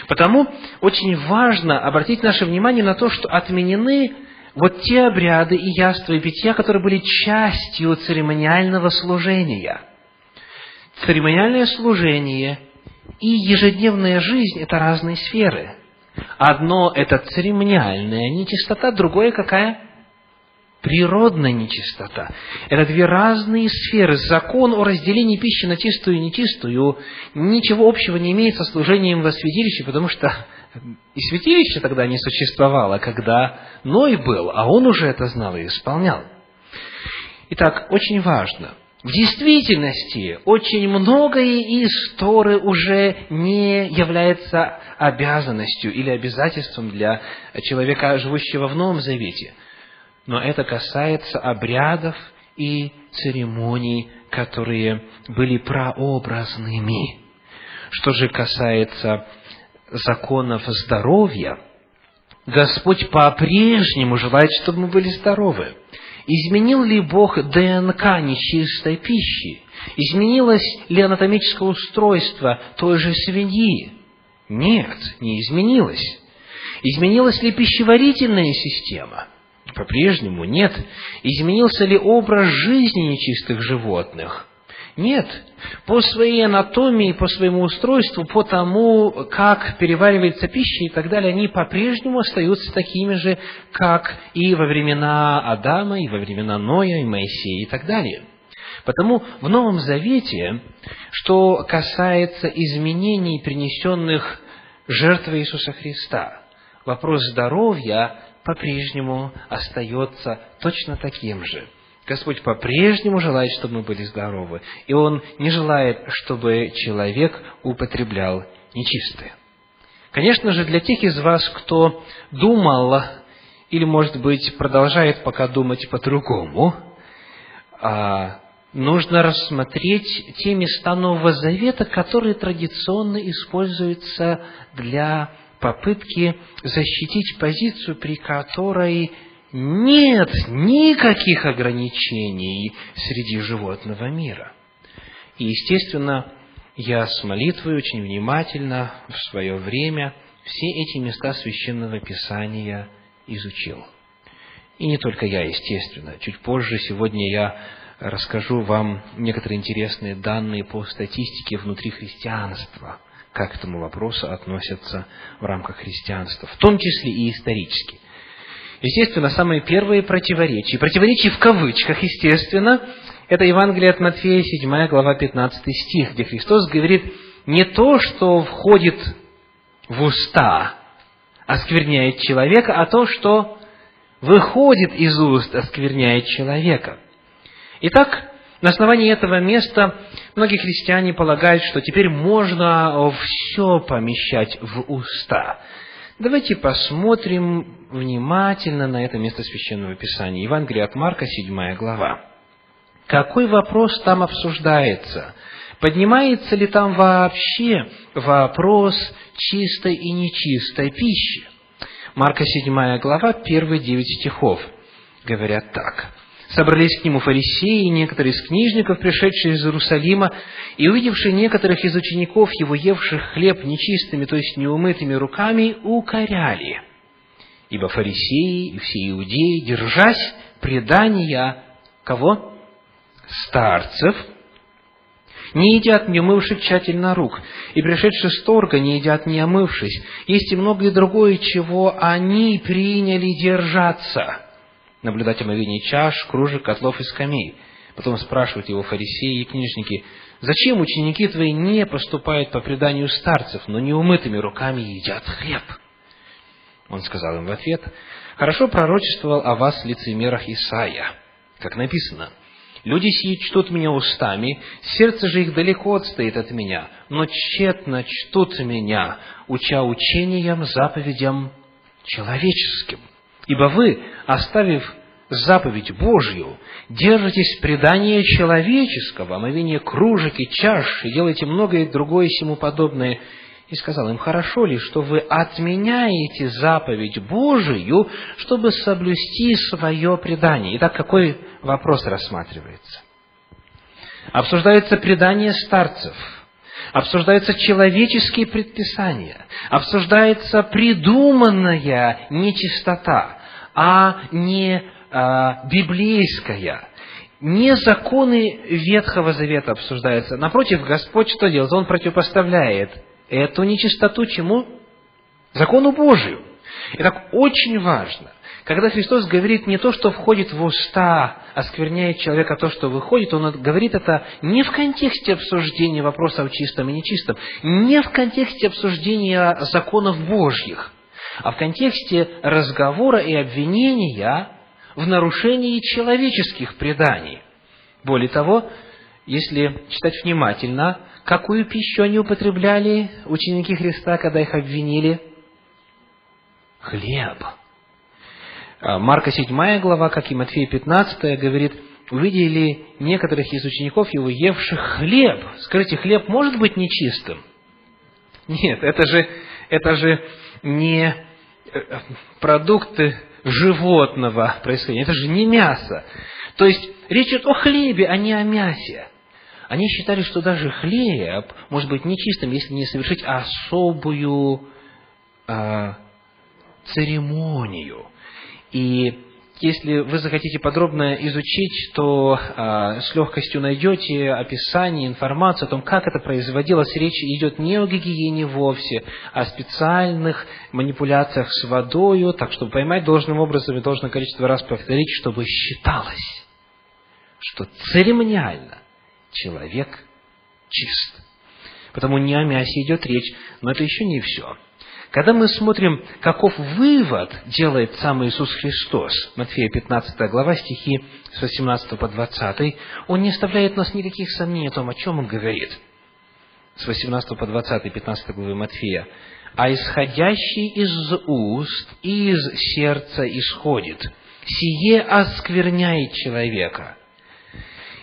Потому очень важно обратить наше внимание на то, что отменены вот те обряды и яства и питья, которые были частью церемониального служения. Церемониальное служение и ежедневная жизнь – это разные сферы – Одно – это церемониальная нечистота, другое – какая? Природная нечистота. Это две разные сферы. Закон о разделении пищи на чистую и нечистую ничего общего не имеет со служением во святилище, потому что и святилище тогда не существовало, когда Ной был, а он уже это знал и исполнял. Итак, очень важно – в действительности очень многое из Торы уже не является обязанностью или обязательством для человека, живущего в Новом Завете. Но это касается обрядов и церемоний, которые были прообразными. Что же касается законов здоровья, Господь по-прежнему желает, чтобы мы были здоровы. Изменил ли Бог ДНК нечистой пищи? Изменилось ли анатомическое устройство той же свиньи? Нет, не изменилось. Изменилась ли пищеварительная система? По-прежнему нет. Изменился ли образ жизни нечистых животных? Нет. По своей анатомии, по своему устройству, по тому, как переваривается пища и так далее, они по-прежнему остаются такими же, как и во времена Адама, и во времена Ноя, и Моисея и так далее. Потому в Новом Завете, что касается изменений, принесенных жертвой Иисуса Христа, вопрос здоровья по-прежнему остается точно таким же. Господь по-прежнему желает, чтобы мы были здоровы, и Он не желает, чтобы человек употреблял нечистое. Конечно же, для тех из вас, кто думал, или, может быть, продолжает пока думать по-другому, а, нужно рассмотреть те места Нового Завета, которые традиционно используются для попытки защитить позицию, при которой нет никаких ограничений среди животного мира. И, естественно, я с молитвой очень внимательно в свое время все эти места Священного Писания изучил. И не только я, естественно. Чуть позже сегодня я расскажу вам некоторые интересные данные по статистике внутри христианства, как к этому вопросу относятся в рамках христианства, в том числе и исторически. Естественно, самые первые противоречия, противоречия в кавычках, естественно, это Евангелие от Матфея, 7 глава, 15 стих, где Христос говорит, не то, что входит в уста, оскверняет человека, а то, что выходит из уст, оскверняет человека. Итак, на основании этого места многие христиане полагают, что теперь можно все помещать в уста. Давайте посмотрим внимательно на это место Священного Писания. Евангелие от Марка, 7 глава. Какой вопрос там обсуждается? Поднимается ли там вообще вопрос чистой и нечистой пищи? Марка 7 глава, первые девять стихов говорят так собрались к нему фарисеи и некоторые из книжников, пришедшие из Иерусалима, и увидевшие некоторых из учеников его, евших хлеб нечистыми, то есть неумытыми руками, укоряли. Ибо фарисеи и все иудеи, держась предания кого? Старцев, не едят, не умывшись тщательно рук, и пришедшие с торга не едят, не омывшись. Есть и многое другое, чего они приняли держаться наблюдать омовение чаш, кружек, котлов и скамей. Потом спрашивают его фарисеи и книжники, «Зачем ученики твои не поступают по преданию старцев, но неумытыми руками едят хлеб?» Он сказал им в ответ, «Хорошо пророчествовал о вас лицемерах Исаия, как написано, Люди сии чтут меня устами, сердце же их далеко отстоит от меня, но тщетно чтут меня, уча учениям, заповедям человеческим. Ибо вы, оставив заповедь Божью, держитесь предания человеческого, омовения кружек и чаш, и делаете многое другое сему подобное. И сказал им, хорошо ли, что вы отменяете заповедь Божию, чтобы соблюсти свое предание? Итак, какой вопрос рассматривается? Обсуждается предание старцев – обсуждаются человеческие предписания, обсуждается придуманная нечистота, а не библейская. Не законы Ветхого Завета обсуждаются. Напротив, Господь что делает? Он противопоставляет эту нечистоту чему? Закону Божию. Итак, очень важно, когда Христос говорит не то, что входит в уста, оскверняет человека, а то, что выходит, Он говорит это не в контексте обсуждения вопроса о чистом и нечистом, не в контексте обсуждения законов Божьих, а в контексте разговора и обвинения в нарушении человеческих преданий. Более того, если читать внимательно, какую пищу они употребляли, ученики Христа, когда их обвинили? Хлеб. А, Марка 7 глава, как и Матфея 15, говорит, увидели некоторых из учеников его, евших хлеб. Скажите, хлеб может быть нечистым? Нет, это же, это же не э, продукты животного происхождения. Это же не мясо. То есть, речь идет о хлебе, а не о мясе. Они считали, что даже хлеб может быть нечистым, если не совершить особую э, церемонию. И если вы захотите подробно изучить, то э, с легкостью найдете описание, информацию о том, как это производилось. Речь идет не о гигиене вовсе, а о специальных манипуляциях с водою, так чтобы поймать должным образом и должное количество раз повторить, чтобы считалось, что церемониально человек чист. Потому не о мясе идет речь, но это еще не все. Когда мы смотрим, каков вывод делает сам Иисус Христос, Матфея 15 глава, стихи с 18 по 20, Он не оставляет нас никаких сомнений о том, о чем Он говорит. С 18 по 20, 15 главы Матфея. «А исходящий из уст и из сердца исходит, сие оскверняет человека,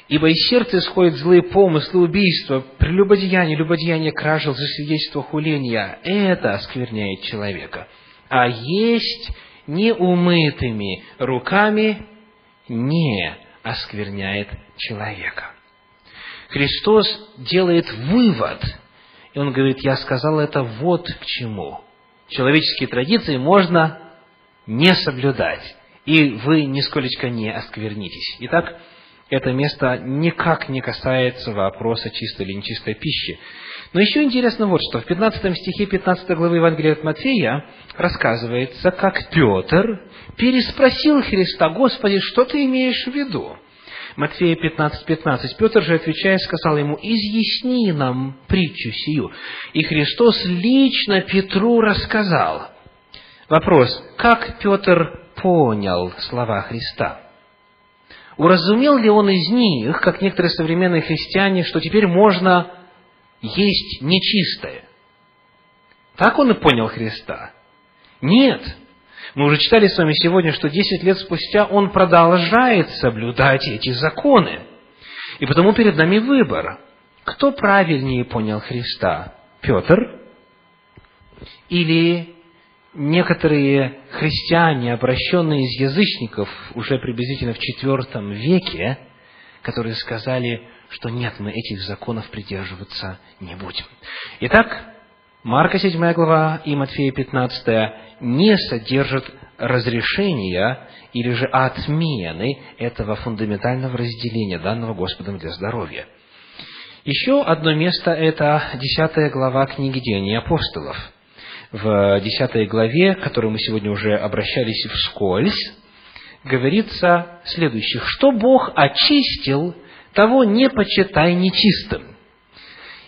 Ибо из сердца исходят злые помыслы, убийства, прелюбодеяние, любодеяние, кража, засвидетельство, хуления. Это оскверняет человека. А есть неумытыми руками не оскверняет человека. Христос делает вывод, и Он говорит, я сказал это вот к чему. Человеческие традиции можно не соблюдать, и вы нисколечко не осквернитесь. Итак, это место никак не касается вопроса чистой или нечистой пищи. Но еще интересно вот что. В 15 стихе 15 главы Евангелия от Матфея рассказывается, как Петр переспросил Христа, «Господи, что ты имеешь в виду?» Матфея 15, 15. Петр же, отвечая, сказал ему, «Изъясни нам притчу сию». И Христос лично Петру рассказал. Вопрос, как Петр понял слова Христа? Уразумел ли он из них, как некоторые современные христиане, что теперь можно есть нечистое? Так он и понял Христа? Нет. Мы уже читали с вами сегодня, что десять лет спустя он продолжает соблюдать эти законы. И потому перед нами выбор. Кто правильнее понял Христа? Петр или некоторые христиане, обращенные из язычников уже приблизительно в IV веке, которые сказали, что нет, мы этих законов придерживаться не будем. Итак, Марка 7 глава и Матфея 15 не содержат разрешения или же отмены этого фундаментального разделения, данного Господом для здоровья. Еще одно место – это 10 глава книги Деяний апостолов – в 10 главе, к которой мы сегодня уже обращались вскользь, говорится следующее. «Что Бог очистил, того не почитай нечистым».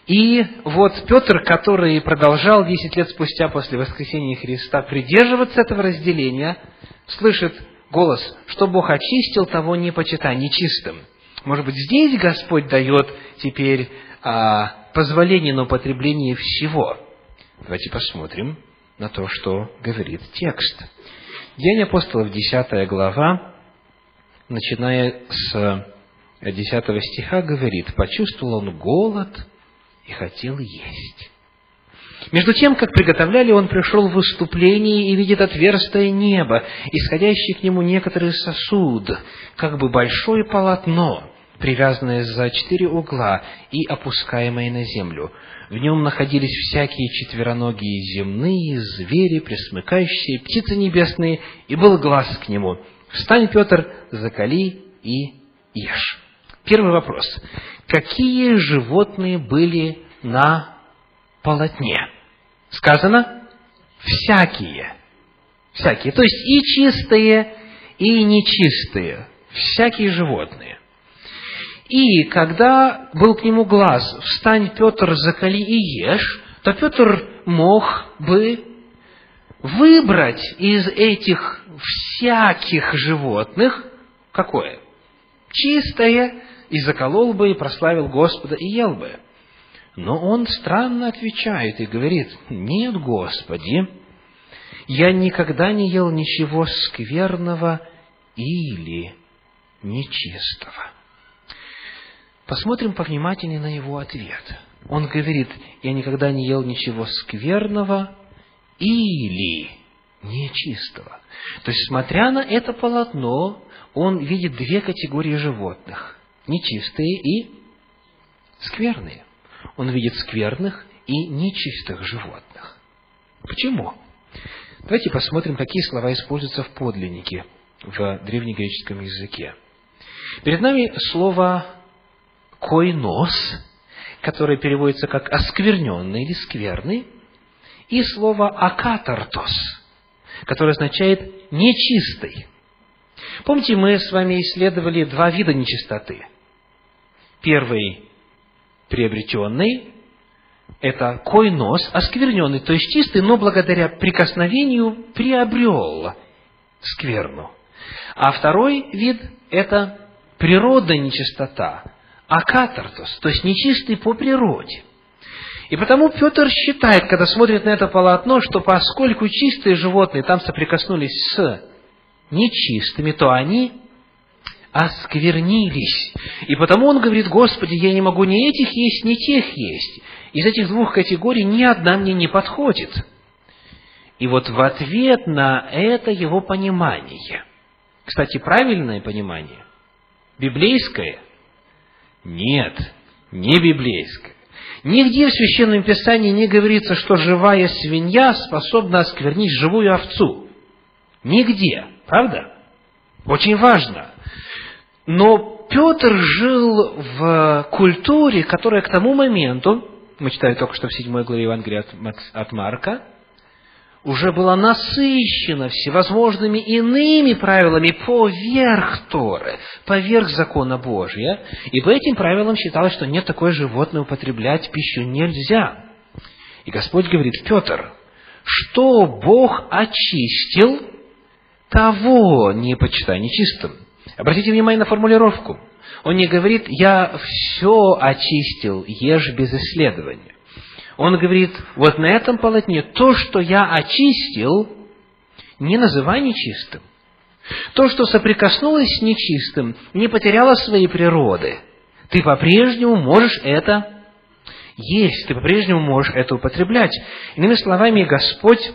И вот Петр, который продолжал 10 лет спустя после воскресения Христа придерживаться этого разделения, слышит голос, что Бог очистил, того не почитай нечистым. Может быть, здесь Господь дает теперь а, позволение на употребление всего – Давайте посмотрим на то, что говорит текст. Деяния апостолов, 10 глава, начиная с 10 стиха, говорит, «Почувствовал он голод и хотел есть». Между тем, как приготовляли, он пришел в выступление и видит отверстие небо, исходящий к нему некоторый сосуд, как бы большое полотно, привязанное за четыре угла и опускаемое на землю. В нем находились всякие четвероногие земные, звери, пресмыкающие, птицы небесные, и был глаз к нему. «Встань, Петр, закали и ешь». Первый вопрос. Какие животные были на полотне? Сказано «всякие». Всякие. То есть и чистые, и нечистые. Всякие животные. И когда был к нему глаз, встань, Петр, закали и ешь, то Петр мог бы выбрать из этих всяких животных какое? Чистое, и заколол бы, и прославил Господа, и ел бы. Но он странно отвечает и говорит, нет, Господи, я никогда не ел ничего скверного или нечистого. Посмотрим повнимательнее на его ответ. Он говорит, я никогда не ел ничего скверного или нечистого. То есть, смотря на это полотно, он видит две категории животных. Нечистые и скверные. Он видит скверных и нечистых животных. Почему? Давайте посмотрим, какие слова используются в подлиннике в древнегреческом языке. Перед нами слово «койнос», которое переводится как «оскверненный» или «скверный», и слово «акатартос», которое означает «нечистый». Помните, мы с вами исследовали два вида нечистоты. Первый – приобретенный, это койнос, оскверненный, то есть чистый, но благодаря прикосновению приобрел скверну. А второй вид – это природная нечистота, акатартос, то есть нечистый по природе. И потому Петр считает, когда смотрит на это полотно, что поскольку чистые животные там соприкоснулись с нечистыми, то они осквернились. И потому он говорит, Господи, я не могу ни этих есть, ни тех есть. Из этих двух категорий ни одна мне не подходит. И вот в ответ на это его понимание, кстати, правильное понимание, библейское? Нет, не библейское. Нигде в Священном Писании не говорится, что живая свинья способна осквернить живую овцу. Нигде. Правда? Очень важно. Но Петр жил в культуре, которая к тому моменту, мы читали только что в седьмой главе Евангелия от Марка, уже была насыщена всевозможными иными правилами поверх Торы, поверх закона Божия. И по этим правилам считалось, что нет такое животное употреблять пищу нельзя. И Господь говорит, Петр, что Бог очистил, того не почитай нечистым. Обратите внимание на формулировку. Он не говорит, я все очистил, ешь без исследования. Он говорит, вот на этом полотне то, что я очистил, не называй нечистым. То, что соприкоснулось с нечистым, не потеряло своей природы. Ты по-прежнему можешь это есть, ты по-прежнему можешь это употреблять. Иными словами, Господь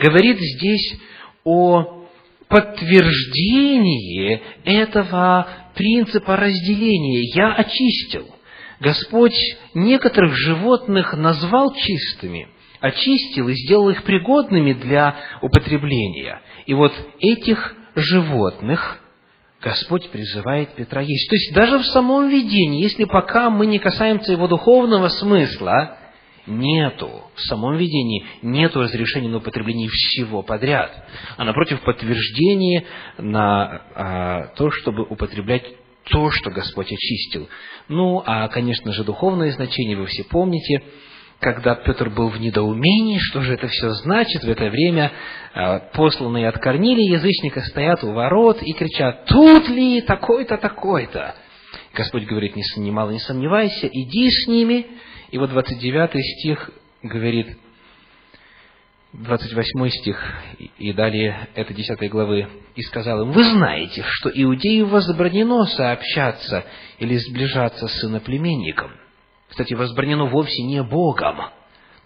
говорит здесь о подтверждении этого принципа разделения. Я очистил. Господь некоторых животных назвал чистыми, очистил и сделал их пригодными для употребления. И вот этих животных Господь призывает Петра есть. То есть даже в самом видении, если пока мы не касаемся его духовного смысла, нету, в самом видении нету разрешения на употребление всего подряд, а напротив подтверждение на а, то, чтобы употреблять то, что Господь очистил. Ну, а, конечно же, духовное значение вы все помните, когда Петр был в недоумении, что же это все значит, в это время а, посланные от Корнилия язычника стоят у ворот и кричат, тут ли такой-то, такой-то? Господь говорит, немало не сомневайся, иди с ними, и вот 29 стих говорит, 28 стих и далее это 10 главы, «И сказал им, вы знаете, что иудею возбранено сообщаться или сближаться с иноплеменником». Кстати, возбранено вовсе не Богом.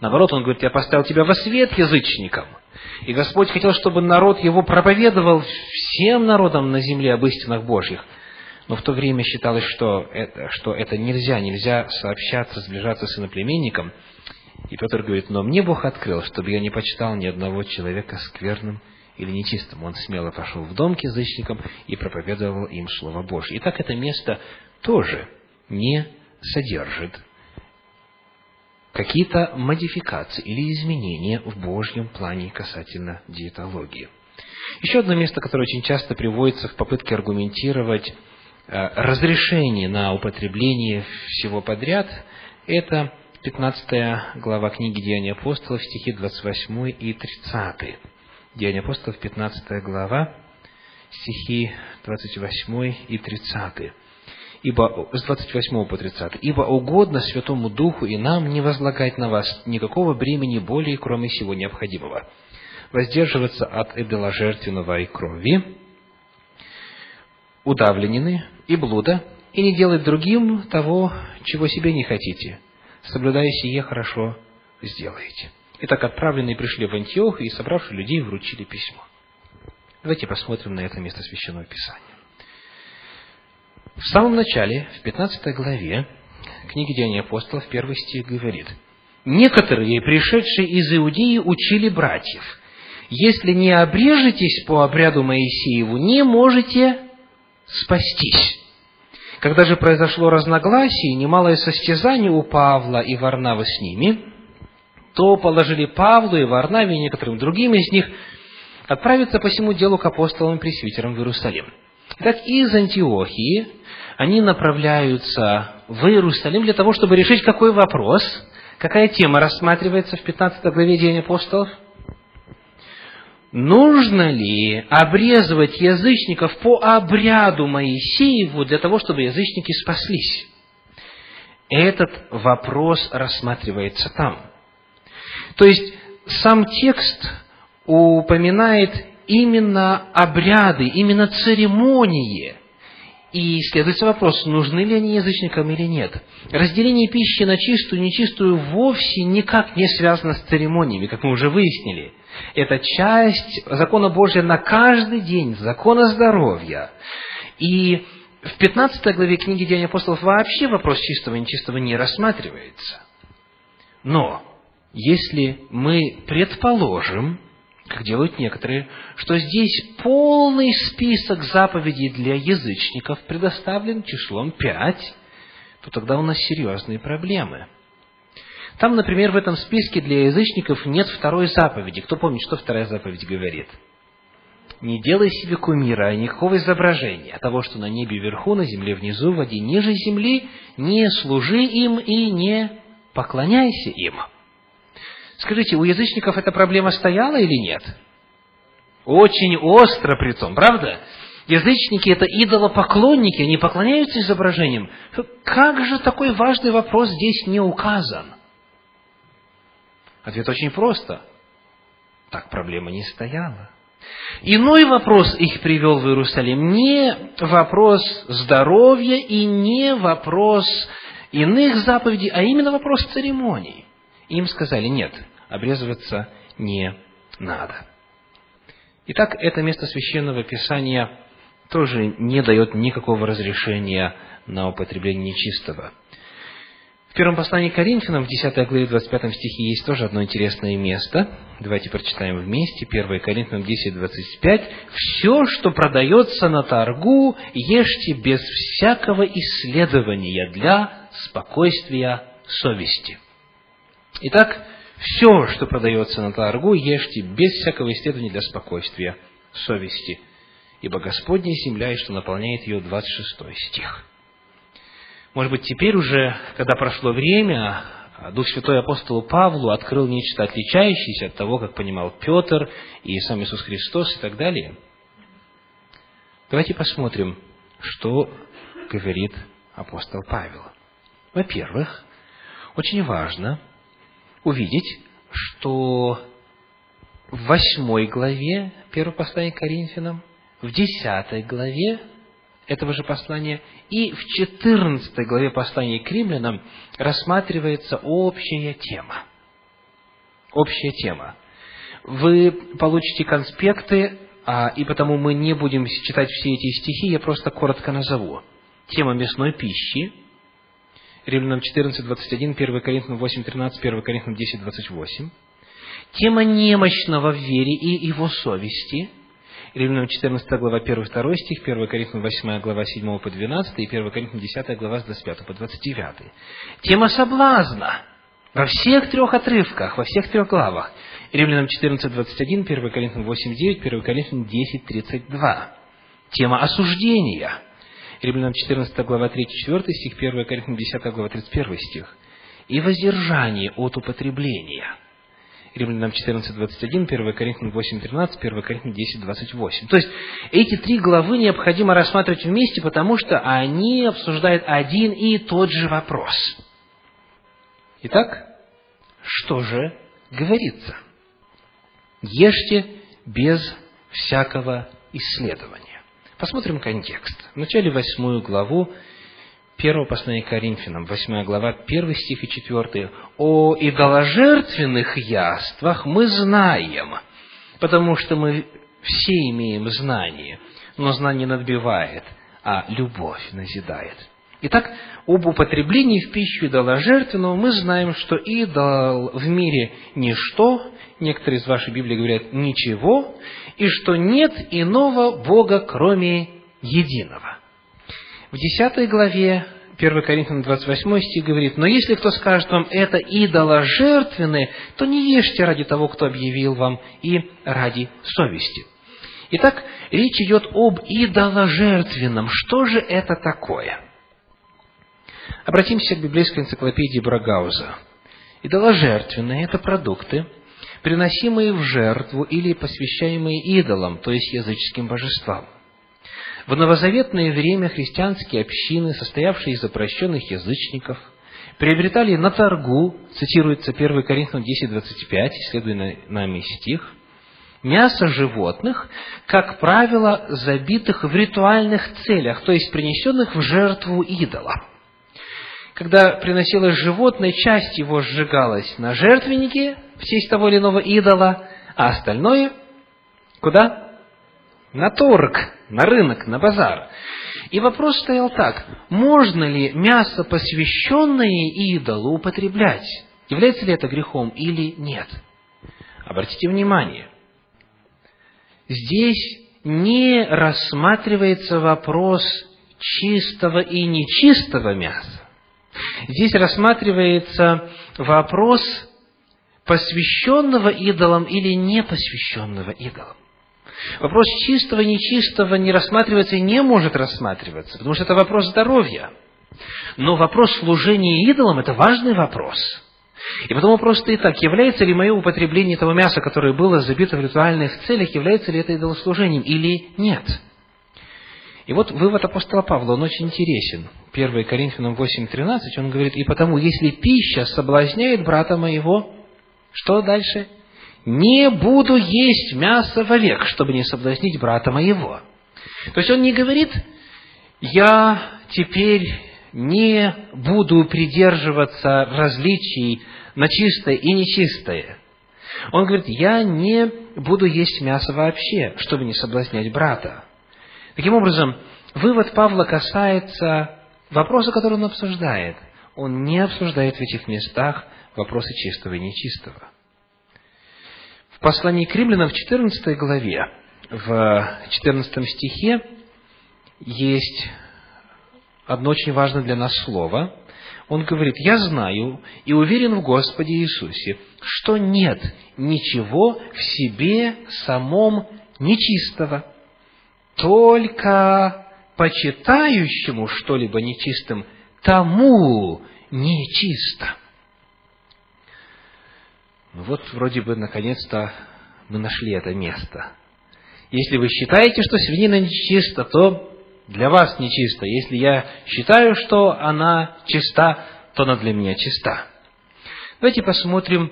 Наоборот, он говорит, я поставил тебя во свет язычникам. И Господь хотел, чтобы народ его проповедовал всем народам на земле об истинах Божьих. Но в то время считалось, что это, что это нельзя, нельзя сообщаться, сближаться с иноплеменником. И Петр говорит, но мне Бог открыл, чтобы я не почитал ни одного человека скверным или нечистым. Он смело пошел в дом к язычникам и проповедовал им Слово Божье. Итак, это место тоже не содержит какие-то модификации или изменения в Божьем плане касательно диетологии. Еще одно место, которое очень часто приводится в попытке аргументировать Э, разрешение на употребление всего подряд, это 15 глава книги Деяния апостолов, стихи 28 и 30. Деяния апостолов, 15 глава, стихи 28 и 30. Ибо, с 28 по 30. «Ибо угодно Святому Духу и нам не возлагать на вас никакого бремени более, кроме всего необходимого. Воздерживаться от идоложертвенного и крови, удавленины и блуда, и не делать другим того, чего себе не хотите. Соблюдая сие, хорошо сделаете. Итак, отправленные пришли в Антиох и, собравши людей, вручили письмо. Давайте посмотрим на это место Священного Писания. В самом начале, в 15 главе книги Деяния апостолов, первый стих говорит, «Некоторые, пришедшие из Иудеи, учили братьев, если не обрежетесь по обряду Моисееву, не можете спастись». Когда же произошло разногласие, немалое состязание у Павла и Варнавы с ними, то положили Павлу и Варнаве и некоторым другим из них отправиться по всему делу к апостолам и пресвитерам в Иерусалим. Итак, из Антиохии они направляются в Иерусалим для того, чтобы решить, какой вопрос, какая тема рассматривается в 15 главе Деяния апостолов – нужно ли обрезывать язычников по обряду Моисееву для того, чтобы язычники спаслись? Этот вопрос рассматривается там. То есть, сам текст упоминает именно обряды, именно церемонии. И следуется вопрос, нужны ли они язычникам или нет. Разделение пищи на чистую и нечистую вовсе никак не связано с церемониями, как мы уже выяснили – это часть закона Божьего на каждый день, закона здоровья. И в 15 главе книги Деяния апостолов вообще вопрос чистого и нечистого не рассматривается. Но, если мы предположим, как делают некоторые, что здесь полный список заповедей для язычников предоставлен числом пять, то тогда у нас серьезные проблемы – там, например, в этом списке для язычников нет второй заповеди. Кто помнит, что вторая заповедь говорит? Не делай себе кумира, никакого изображения того, что на небе вверху, на земле внизу, в воде ниже земли, не служи им и не поклоняйся им. Скажите, у язычников эта проблема стояла или нет? Очень остро при том, правда? Язычники – это идолопоклонники, они поклоняются изображениям. Как же такой важный вопрос здесь не указан? Ответ очень просто. Так проблема не стояла. Иной вопрос их привел в Иерусалим. Не вопрос здоровья и не вопрос иных заповедей, а именно вопрос церемоний. Им сказали, нет, обрезываться не надо. Итак, это место священного писания тоже не дает никакого разрешения на употребление нечистого первом послании Коринфянам, в 10 главе 25 стихе, есть тоже одно интересное место. Давайте прочитаем вместе. 1 Коринфянам 10, 25. «Все, что продается на торгу, ешьте без всякого исследования для спокойствия совести». Итак, все, что продается на торгу, ешьте без всякого исследования для спокойствия совести. Ибо Господня земля, и что наполняет ее, 26 стих. Может быть, теперь уже, когда прошло время, Дух Святой апостолу Павлу открыл нечто отличающееся от того, как понимал Петр и сам Иисус Христос и так далее. Давайте посмотрим, что говорит апостол Павел. Во-первых, очень важно увидеть, что в восьмой главе первого послания к Коринфянам, в десятой главе этого же послания. И в 14 главе послания к римлянам рассматривается общая тема. Общая тема. Вы получите конспекты, а, и потому мы не будем читать все эти стихи, я просто коротко назову. Тема мясной пищи, Римлянам 14, 21, 1 Коринфянам 8, 13, 1 Коринфянам 10, 28. Тема немощного в вере и его совести – Римлянам 14 глава 1-2 стих, 1 Коринфянам 8 глава 7 по 12 и 1 Коринфянам 10 глава с 25 по 29. Тема соблазна во всех трех отрывках, во всех трех главах. Римлянам 14, 21, 1 Коринфянам 8, 9, 1 Коринфянам 10, 32. Тема осуждения. Римлянам 14 глава 3-4 стих, 1 Коринфянам 10 глава 31 стих. И воздержание от употребления – Римлянам 14.21, 1 Коринфянам 8.13, 1 Коринфянам 10.28. То есть, эти три главы необходимо рассматривать вместе, потому что они обсуждают один и тот же вопрос. Итак, что же говорится? Ешьте без всякого исследования. Посмотрим контекст. В начале восьмую главу первого послания Коринфянам, 8 глава, 1 стих и 4. «О идоложертвенных яствах мы знаем, потому что мы все имеем знание, но знание надбивает, а любовь назидает». Итак, об употреблении в пищу идоложертвенного мы знаем, что идол в мире ничто, некоторые из вашей Библии говорят ничего, и что нет иного Бога, кроме единого. В 10 главе 1 Коринфянам 28 стих говорит, «Но если кто скажет вам, это идоложертвенное, то не ешьте ради того, кто объявил вам, и ради совести». Итак, речь идет об идоложертвенном. Что же это такое? Обратимся к библейской энциклопедии Брагауза. Идоложертвенные – это продукты, приносимые в жертву или посвящаемые идолам, то есть языческим божествам. В новозаветное время христианские общины, состоявшие из обращенных язычников, приобретали на торгу, цитируется 1 Коринфянам 10.25, исследуя нами стих, мясо животных, как правило, забитых в ритуальных целях, то есть принесенных в жертву идола. Когда приносилось животное, часть его сжигалась на жертвеннике в честь того или иного идола, а остальное куда? на торг, на рынок, на базар. И вопрос стоял так, можно ли мясо, посвященное идолу, употреблять? Является ли это грехом или нет? Обратите внимание, здесь не рассматривается вопрос чистого и нечистого мяса. Здесь рассматривается вопрос посвященного идолам или не посвященного идолам. Вопрос чистого, нечистого не рассматривается и не может рассматриваться, потому что это вопрос здоровья. Но вопрос служения идолам – это важный вопрос. И потом вопрос стоит так, является ли мое употребление этого мяса, которое было забито в ритуальных целях, является ли это идолослужением или нет? И вот вывод апостола Павла, он очень интересен. 1 Коринфянам 8.13, он говорит, «И потому, если пища соблазняет брата моего, что дальше? не буду есть мясо вовек, чтобы не соблазнить брата моего. То есть он не говорит, я теперь не буду придерживаться различий на чистое и нечистое. Он говорит, я не буду есть мясо вообще, чтобы не соблазнять брата. Таким образом, вывод Павла касается вопроса, который он обсуждает. Он не обсуждает в этих местах вопросы чистого и нечистого. В послании к римлянам в 14 главе, в 14 стихе, есть одно очень важное для нас слово. Он говорит, «Я знаю и уверен в Господе Иисусе, что нет ничего в себе самом нечистого, только почитающему что-либо нечистым, тому нечисто». Ну вот, вроде бы, наконец-то мы нашли это место. Если вы считаете, что свинина нечиста, то для вас нечисто. Если я считаю, что она чиста, то она для меня чиста. Давайте посмотрим,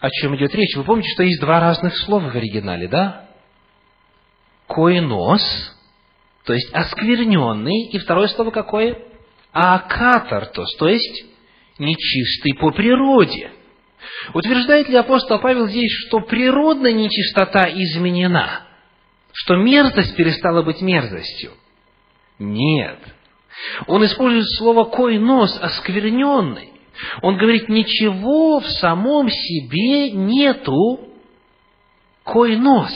о чем идет речь. Вы помните, что есть два разных слова в оригинале, да? Коинос, то есть оскверненный, и второе слово какое? Акатартос, то есть нечистый по природе. Утверждает ли апостол Павел здесь, что природная нечистота изменена? Что мерзость перестала быть мерзостью? Нет. Он использует слово «койнос», «оскверненный». Он говорит, ничего в самом себе нету койнос.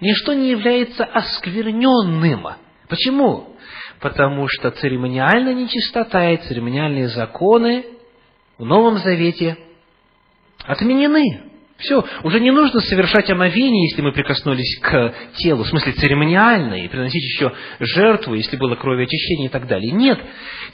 Ничто не является оскверненным. Почему? Потому что церемониальная нечистота и церемониальные законы в Новом Завете отменены. Все, уже не нужно совершать омовение, если мы прикоснулись к телу, в смысле церемониально, и приносить еще жертву, если было кровеочищение и так далее. Нет,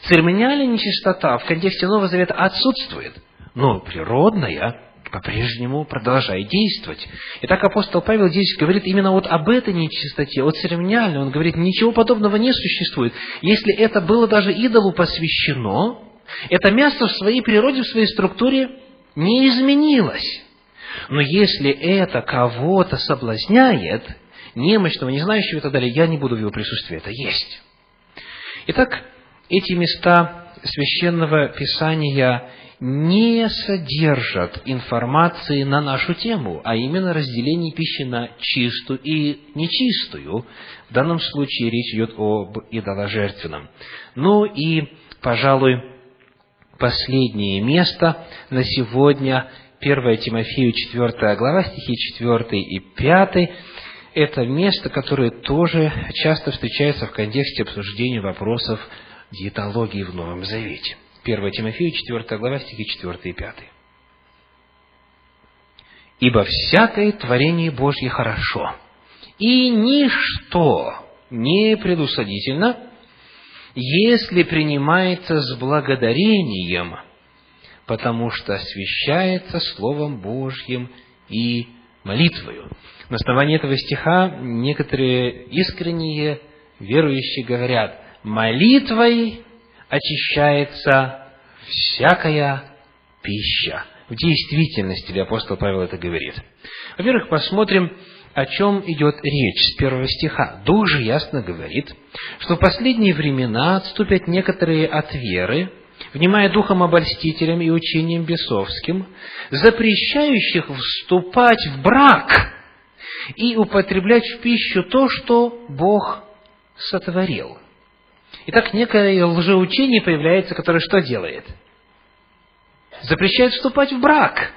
церемониальная нечистота в контексте Нового Завета отсутствует, но природная по-прежнему продолжает действовать. Итак, апостол Павел здесь говорит именно вот об этой нечистоте, о церемониальной. Он говорит, ничего подобного не существует. Если это было даже идолу посвящено, это мясо в своей природе, в своей структуре не изменилось. Но если это кого-то соблазняет, немощного, не знающего и так далее, я не буду в его присутствии это есть. Итак, эти места Священного Писания не содержат информации на нашу тему, а именно разделение пищи на чистую и нечистую. В данном случае речь идет об идоложертвенном. Ну и, пожалуй, последнее место на сегодня, 1 Тимофею 4 глава, стихи 4 и 5, это место, которое тоже часто встречается в контексте обсуждения вопросов диетологии в Новом Завете. 1 Тимофею, 4 глава, стихи 4 и 5. «Ибо всякое творение Божье хорошо, и ничто не предусадительно, если принимается с благодарением, потому что освящается Словом Божьим и молитвою». На основании этого стиха некоторые искренние верующие говорят, молитвой очищается всякая пища. В действительности ли апостол Павел это говорит? Во-первых, посмотрим, о чем идет речь с первого стиха. Дух же ясно говорит, что в последние времена отступят некоторые от веры, внимая духом обольстителям и учением бесовским, запрещающих вступать в брак и употреблять в пищу то, что Бог сотворил. Итак, некое лжеучение появляется, которое что делает? Запрещает вступать в брак,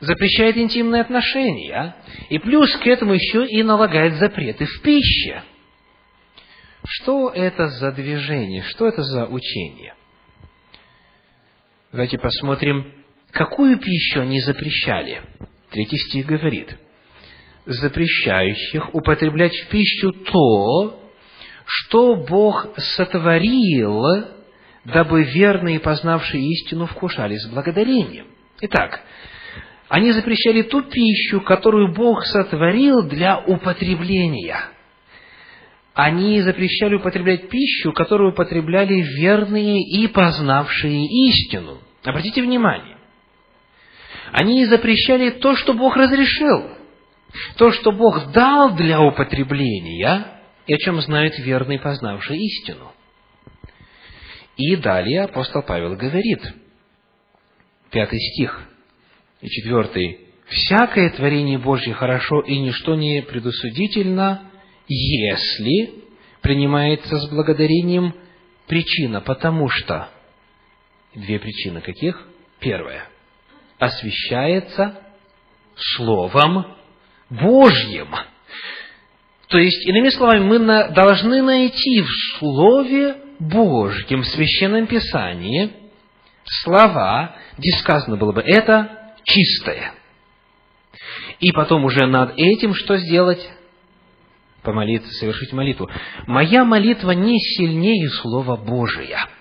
запрещает интимные отношения, и плюс к этому еще и налагает запреты в пище. Что это за движение, что это за учение? Давайте посмотрим, какую пищу они запрещали. Третий стих говорит, запрещающих употреблять в пищу то, что Бог сотворил, дабы верные, познавшие истину, вкушали с благодарением. Итак, они запрещали ту пищу, которую Бог сотворил для употребления. Они запрещали употреблять пищу, которую употребляли верные и познавшие истину. Обратите внимание. Они запрещали то, что Бог разрешил. То, что Бог дал для употребления, и о чем знают верные, познавшие истину. И далее апостол Павел говорит, пятый стих и четвертый, «Всякое творение Божье хорошо, и ничто не предусудительно, если принимается с благодарением причина, потому что...» Две причины каких? Первая. Освящается Словом Божьим – то есть, иными словами, мы должны найти в Слове Божьем, в Священном Писании, слова, где сказано было бы «это чистое». И потом уже над этим что сделать? Помолиться, совершить молитву. Моя молитва не сильнее Слова Божия –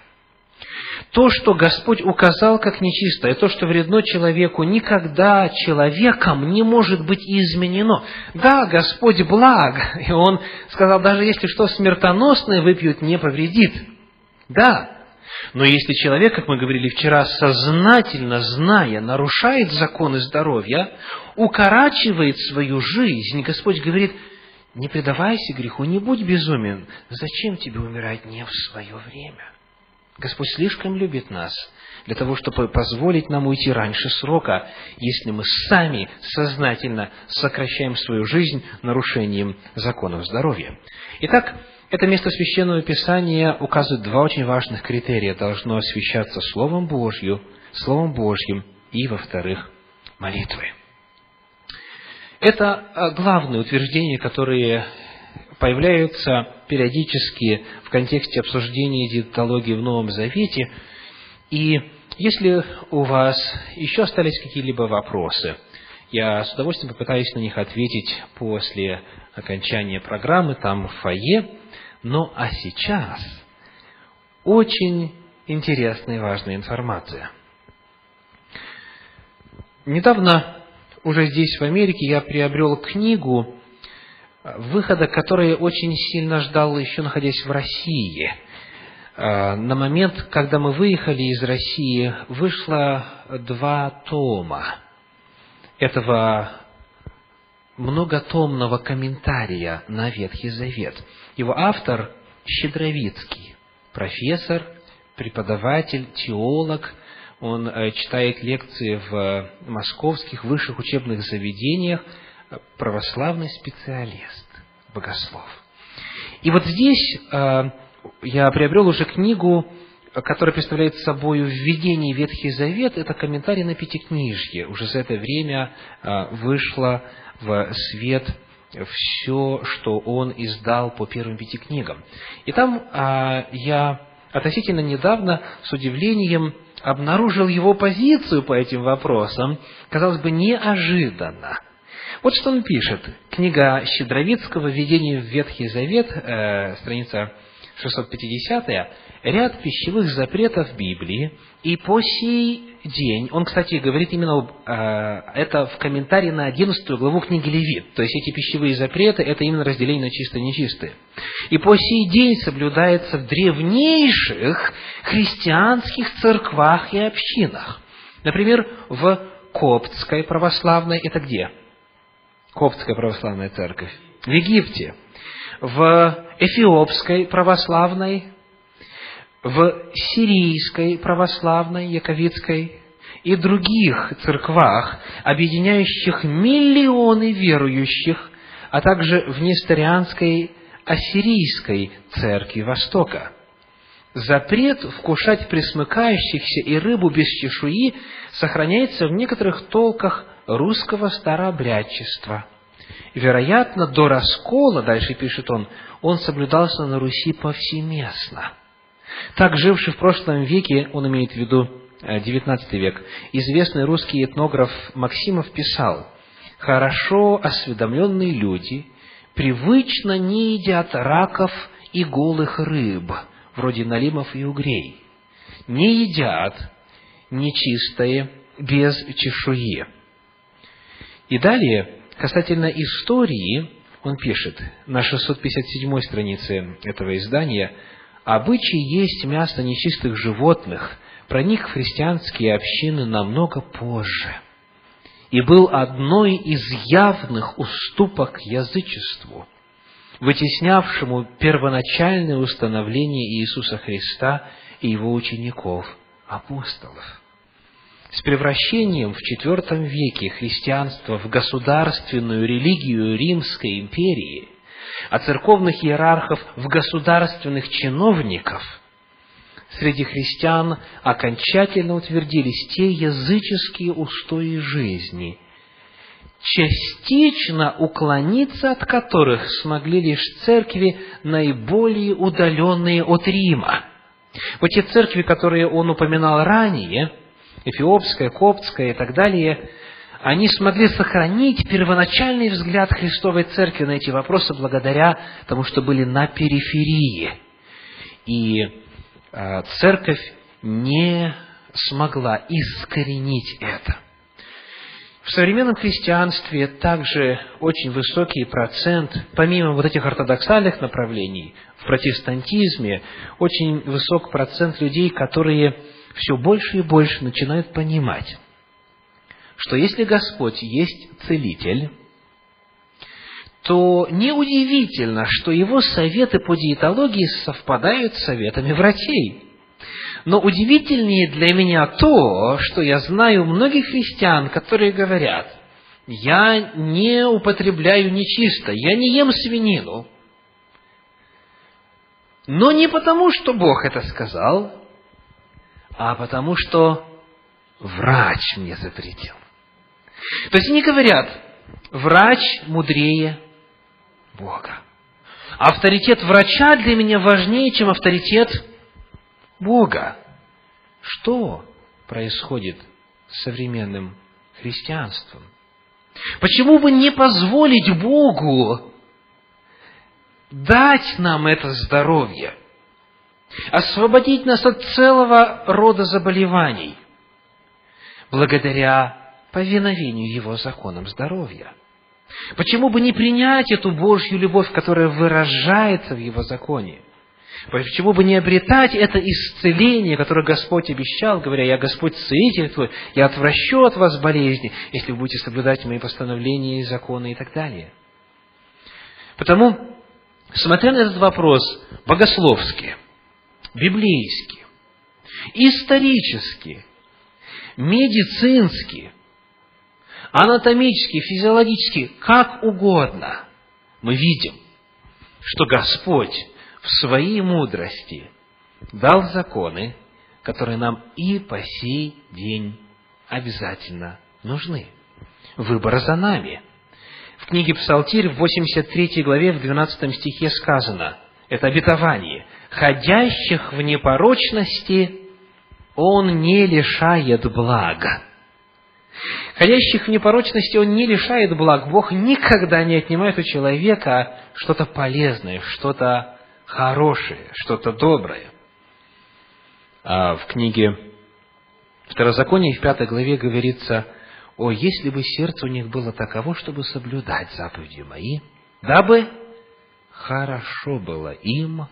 то, что Господь указал как нечистое, то, что вредно человеку, никогда человеком не может быть изменено. Да, Господь благ, и Он сказал, даже если что смертоносное выпьют, не повредит. Да, но если человек, как мы говорили вчера, сознательно, зная, нарушает законы здоровья, укорачивает свою жизнь, Господь говорит, не предавайся греху, не будь безумен. Зачем тебе умирать не в свое время? Господь слишком любит нас для того, чтобы позволить нам уйти раньше срока, если мы сами сознательно сокращаем свою жизнь нарушением законов здоровья. Итак, это место Священного Писания указывает два очень важных критерия. Должно освящаться Словом Божьим, Словом Божьим и, во-вторых, молитвой. Это а, главные утверждения, которые появляются периодически в контексте обсуждения диетологии в Новом Завете. И если у вас еще остались какие-либо вопросы, я с удовольствием попытаюсь на них ответить после окончания программы, там в фойе. Ну а сейчас очень интересная и важная информация. Недавно, уже здесь, в Америке, я приобрел книгу выхода, который очень сильно ждал, еще находясь в России. А, на момент, когда мы выехали из России, вышло два тома этого многотомного комментария на Ветхий Завет. Его автор Щедровицкий, профессор, преподаватель, теолог, он э, читает лекции в московских высших учебных заведениях, православный специалист, богослов. И вот здесь э, я приобрел уже книгу, которая представляет собой введение в Ветхий Завет, это комментарий на Пятикнижье. Уже за это время э, вышло в свет все, что он издал по первым пяти книгам. И там а, я относительно недавно с удивлением обнаружил его позицию по этим вопросам, казалось бы, неожиданно. Вот что он пишет. Книга Щедровицкого «Введение в Ветхий Завет», э, страница 650 ряд пищевых запретов Библии, и по сей день, он, кстати, говорит именно э, это в комментарии на 11 главу книги Левит, то есть эти пищевые запреты, это именно разделение на чистое и нечистое. И по сей день соблюдается в древнейших христианских церквах и общинах. Например, в Коптской православной, это где? Коптская православная церковь. В Египте. В Эфиопской православной, в Сирийской православной, Яковицкой и других церквах, объединяющих миллионы верующих, а также в Несторианской Ассирийской церкви Востока. Запрет вкушать присмыкающихся и рыбу без чешуи сохраняется в некоторых толках русского старообрядчества. Вероятно, до раскола, дальше пишет он, он соблюдался на Руси повсеместно. Так, живший в прошлом веке, он имеет в виду XIX э, век, известный русский этнограф Максимов писал, «Хорошо осведомленные люди привычно не едят раков и голых рыб, вроде налимов и угрей, не едят нечистое без чешуи». И далее, касательно истории, он пишет на 657 странице этого издания, «Обычай есть мясо нечистых животных, проник в христианские общины намного позже, и был одной из явных уступок язычеству, вытеснявшему первоначальное установление Иисуса Христа и Его учеников, апостолов. С превращением в IV веке христианства в государственную религию Римской империи, а церковных иерархов в государственных чиновников, среди христиан окончательно утвердились те языческие устои жизни, частично уклониться от которых смогли лишь церкви, наиболее удаленные от Рима. Вот те церкви, которые он упоминал ранее – эфиопская, коптская и так далее, они смогли сохранить первоначальный взгляд Христовой Церкви на эти вопросы благодаря тому, что были на периферии. И э, Церковь не смогла искоренить это. В современном христианстве также очень высокий процент, помимо вот этих ортодоксальных направлений, в протестантизме очень высок процент людей, которые все больше и больше начинают понимать, что если Господь есть целитель, то неудивительно, что его советы по диетологии совпадают с советами врачей. Но удивительнее для меня то, что я знаю многих христиан, которые говорят, я не употребляю нечисто, я не ем свинину. Но не потому, что Бог это сказал, а потому что врач мне запретил. То есть они говорят, врач мудрее Бога. Авторитет врача для меня важнее, чем авторитет Бога. Что происходит с современным христианством? Почему бы не позволить Богу дать нам это здоровье? освободить нас от целого рода заболеваний, благодаря повиновению Его законам здоровья. Почему бы не принять эту Божью любовь, которая выражается в Его законе? Почему бы не обретать это исцеление, которое Господь обещал, говоря, «Я Господь целитель твой, я отвращу от вас болезни, если вы будете соблюдать мои постановления и законы» и так далее. Потому, смотря на этот вопрос богословски – библейски, исторически, медицински, анатомически, физиологически, как угодно, мы видим, что Господь в своей мудрости дал законы, которые нам и по сей день обязательно нужны. Выбор за нами. В книге Псалтирь в 83 главе в 12 стихе сказано, это обетование, «Ходящих в непорочности Он не лишает блага». Ходящих в непорочности Он не лишает благ. Бог никогда не отнимает у человека что-то полезное, что-то хорошее, что-то доброе. А в книге Второзаконие в пятой главе говорится, «О, если бы сердце у них было таково, чтобы соблюдать заповеди мои, дабы хорошо было им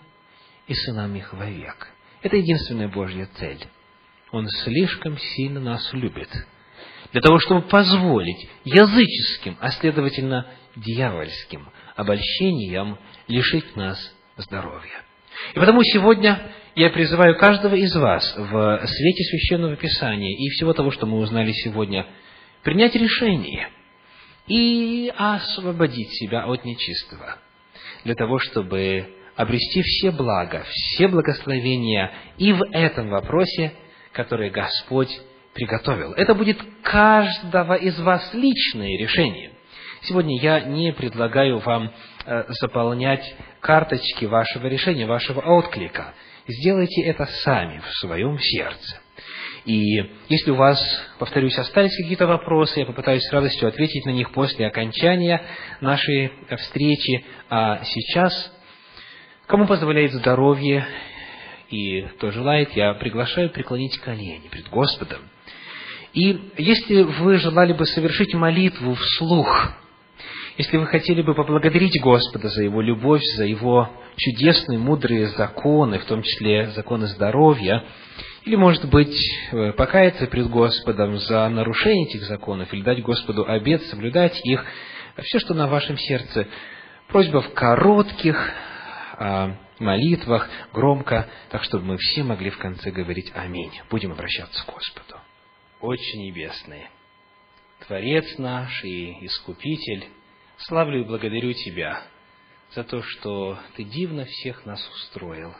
и сынам их вовек». Это единственная Божья цель. Он слишком сильно нас любит, для того, чтобы позволить языческим, а следовательно дьявольским обольщениям лишить нас здоровья. И потому сегодня я призываю каждого из вас в свете Священного Писания и всего того, что мы узнали сегодня, принять решение и освободить себя от нечистого, для того, чтобы обрести все блага, все благословения и в этом вопросе, который Господь приготовил. Это будет каждого из вас личное решение. Сегодня я не предлагаю вам э, заполнять карточки вашего решения, вашего отклика. Сделайте это сами в своем сердце. И если у вас, повторюсь, остались какие-то вопросы, я попытаюсь с радостью ответить на них после окончания нашей встречи. А сейчас, кому позволяет здоровье и кто желает, я приглашаю преклонить колени пред Господом. И если вы желали бы совершить молитву вслух, если вы хотели бы поблагодарить Господа за Его любовь, за Его чудесные, мудрые законы, в том числе законы здоровья, или, может быть, э, покаяться пред Господом за нарушение этих законов, или дать Господу обед, соблюдать их, все, что на вашем сердце, просьба в коротких а, молитвах, громко, так чтобы мы все могли в конце говорить «Аминь». Будем обращаться к Господу. Отче Небесный, Творец наш и Искупитель, Славлю и благодарю Тебя за то, что Ты дивно всех нас устроил,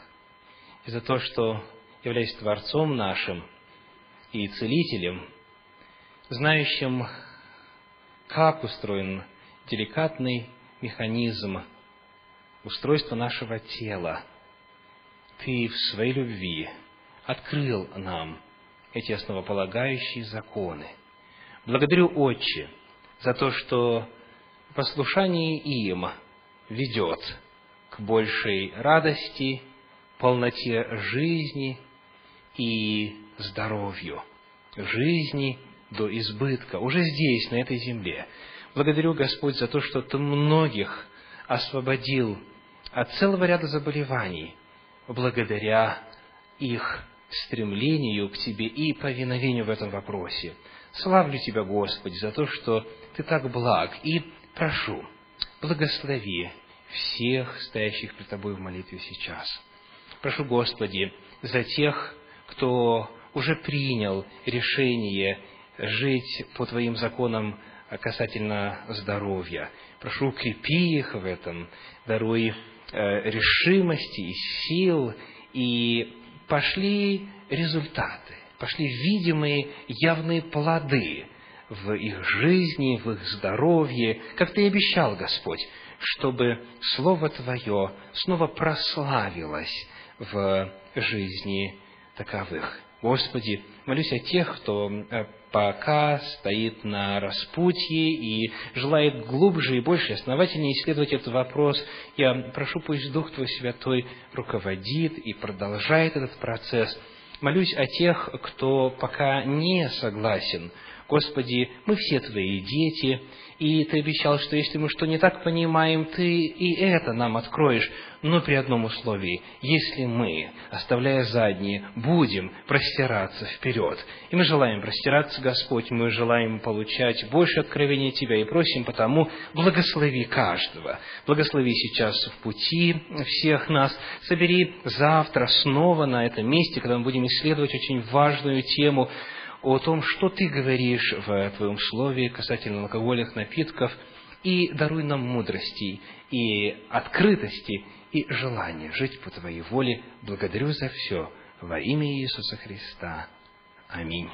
и за то, что, являясь Творцом нашим и Целителем, знающим, как устроен деликатный механизм устройства нашего тела, Ты в своей любви открыл нам эти основополагающие законы. Благодарю, Отче, за то, что послушание им ведет к большей радости, полноте жизни и здоровью, жизни до избытка, уже здесь, на этой земле. Благодарю, Господь, за то, что Ты многих освободил от целого ряда заболеваний, благодаря их стремлению к Тебе и повиновению в этом вопросе. Славлю Тебя, Господи, за то, что Ты так благ и прошу, благослови всех стоящих пред Тобой в молитве сейчас. Прошу, Господи, за тех, кто уже принял решение жить по Твоим законам касательно здоровья. Прошу, укрепи их в этом, даруй э, решимости и сил, и пошли результаты, пошли видимые явные плоды в их жизни, в их здоровье, как Ты обещал, Господь, чтобы Слово Твое снова прославилось в жизни таковых. Господи, молюсь о тех, кто э, пока стоит на распутье и желает глубже и больше, основательнее исследовать этот вопрос. Я прошу, пусть Дух Твой Святой руководит и продолжает этот процесс. Молюсь о тех, кто пока не согласен Господи, мы все Твои дети, и Ты обещал, что если мы что не так понимаем, Ты и это нам откроешь, но при одном условии, если мы, оставляя задние, будем простираться вперед. И мы желаем простираться, Господь, мы желаем получать больше откровения Тебя и просим потому, благослови каждого, благослови сейчас в пути всех нас, собери завтра снова на этом месте, когда мы будем исследовать очень важную тему, о том, что Ты говоришь в Твоем Слове касательно алкогольных напитков, и даруй нам мудрости, и открытости, и желание жить по Твоей воле. Благодарю за все во имя Иисуса Христа. Аминь.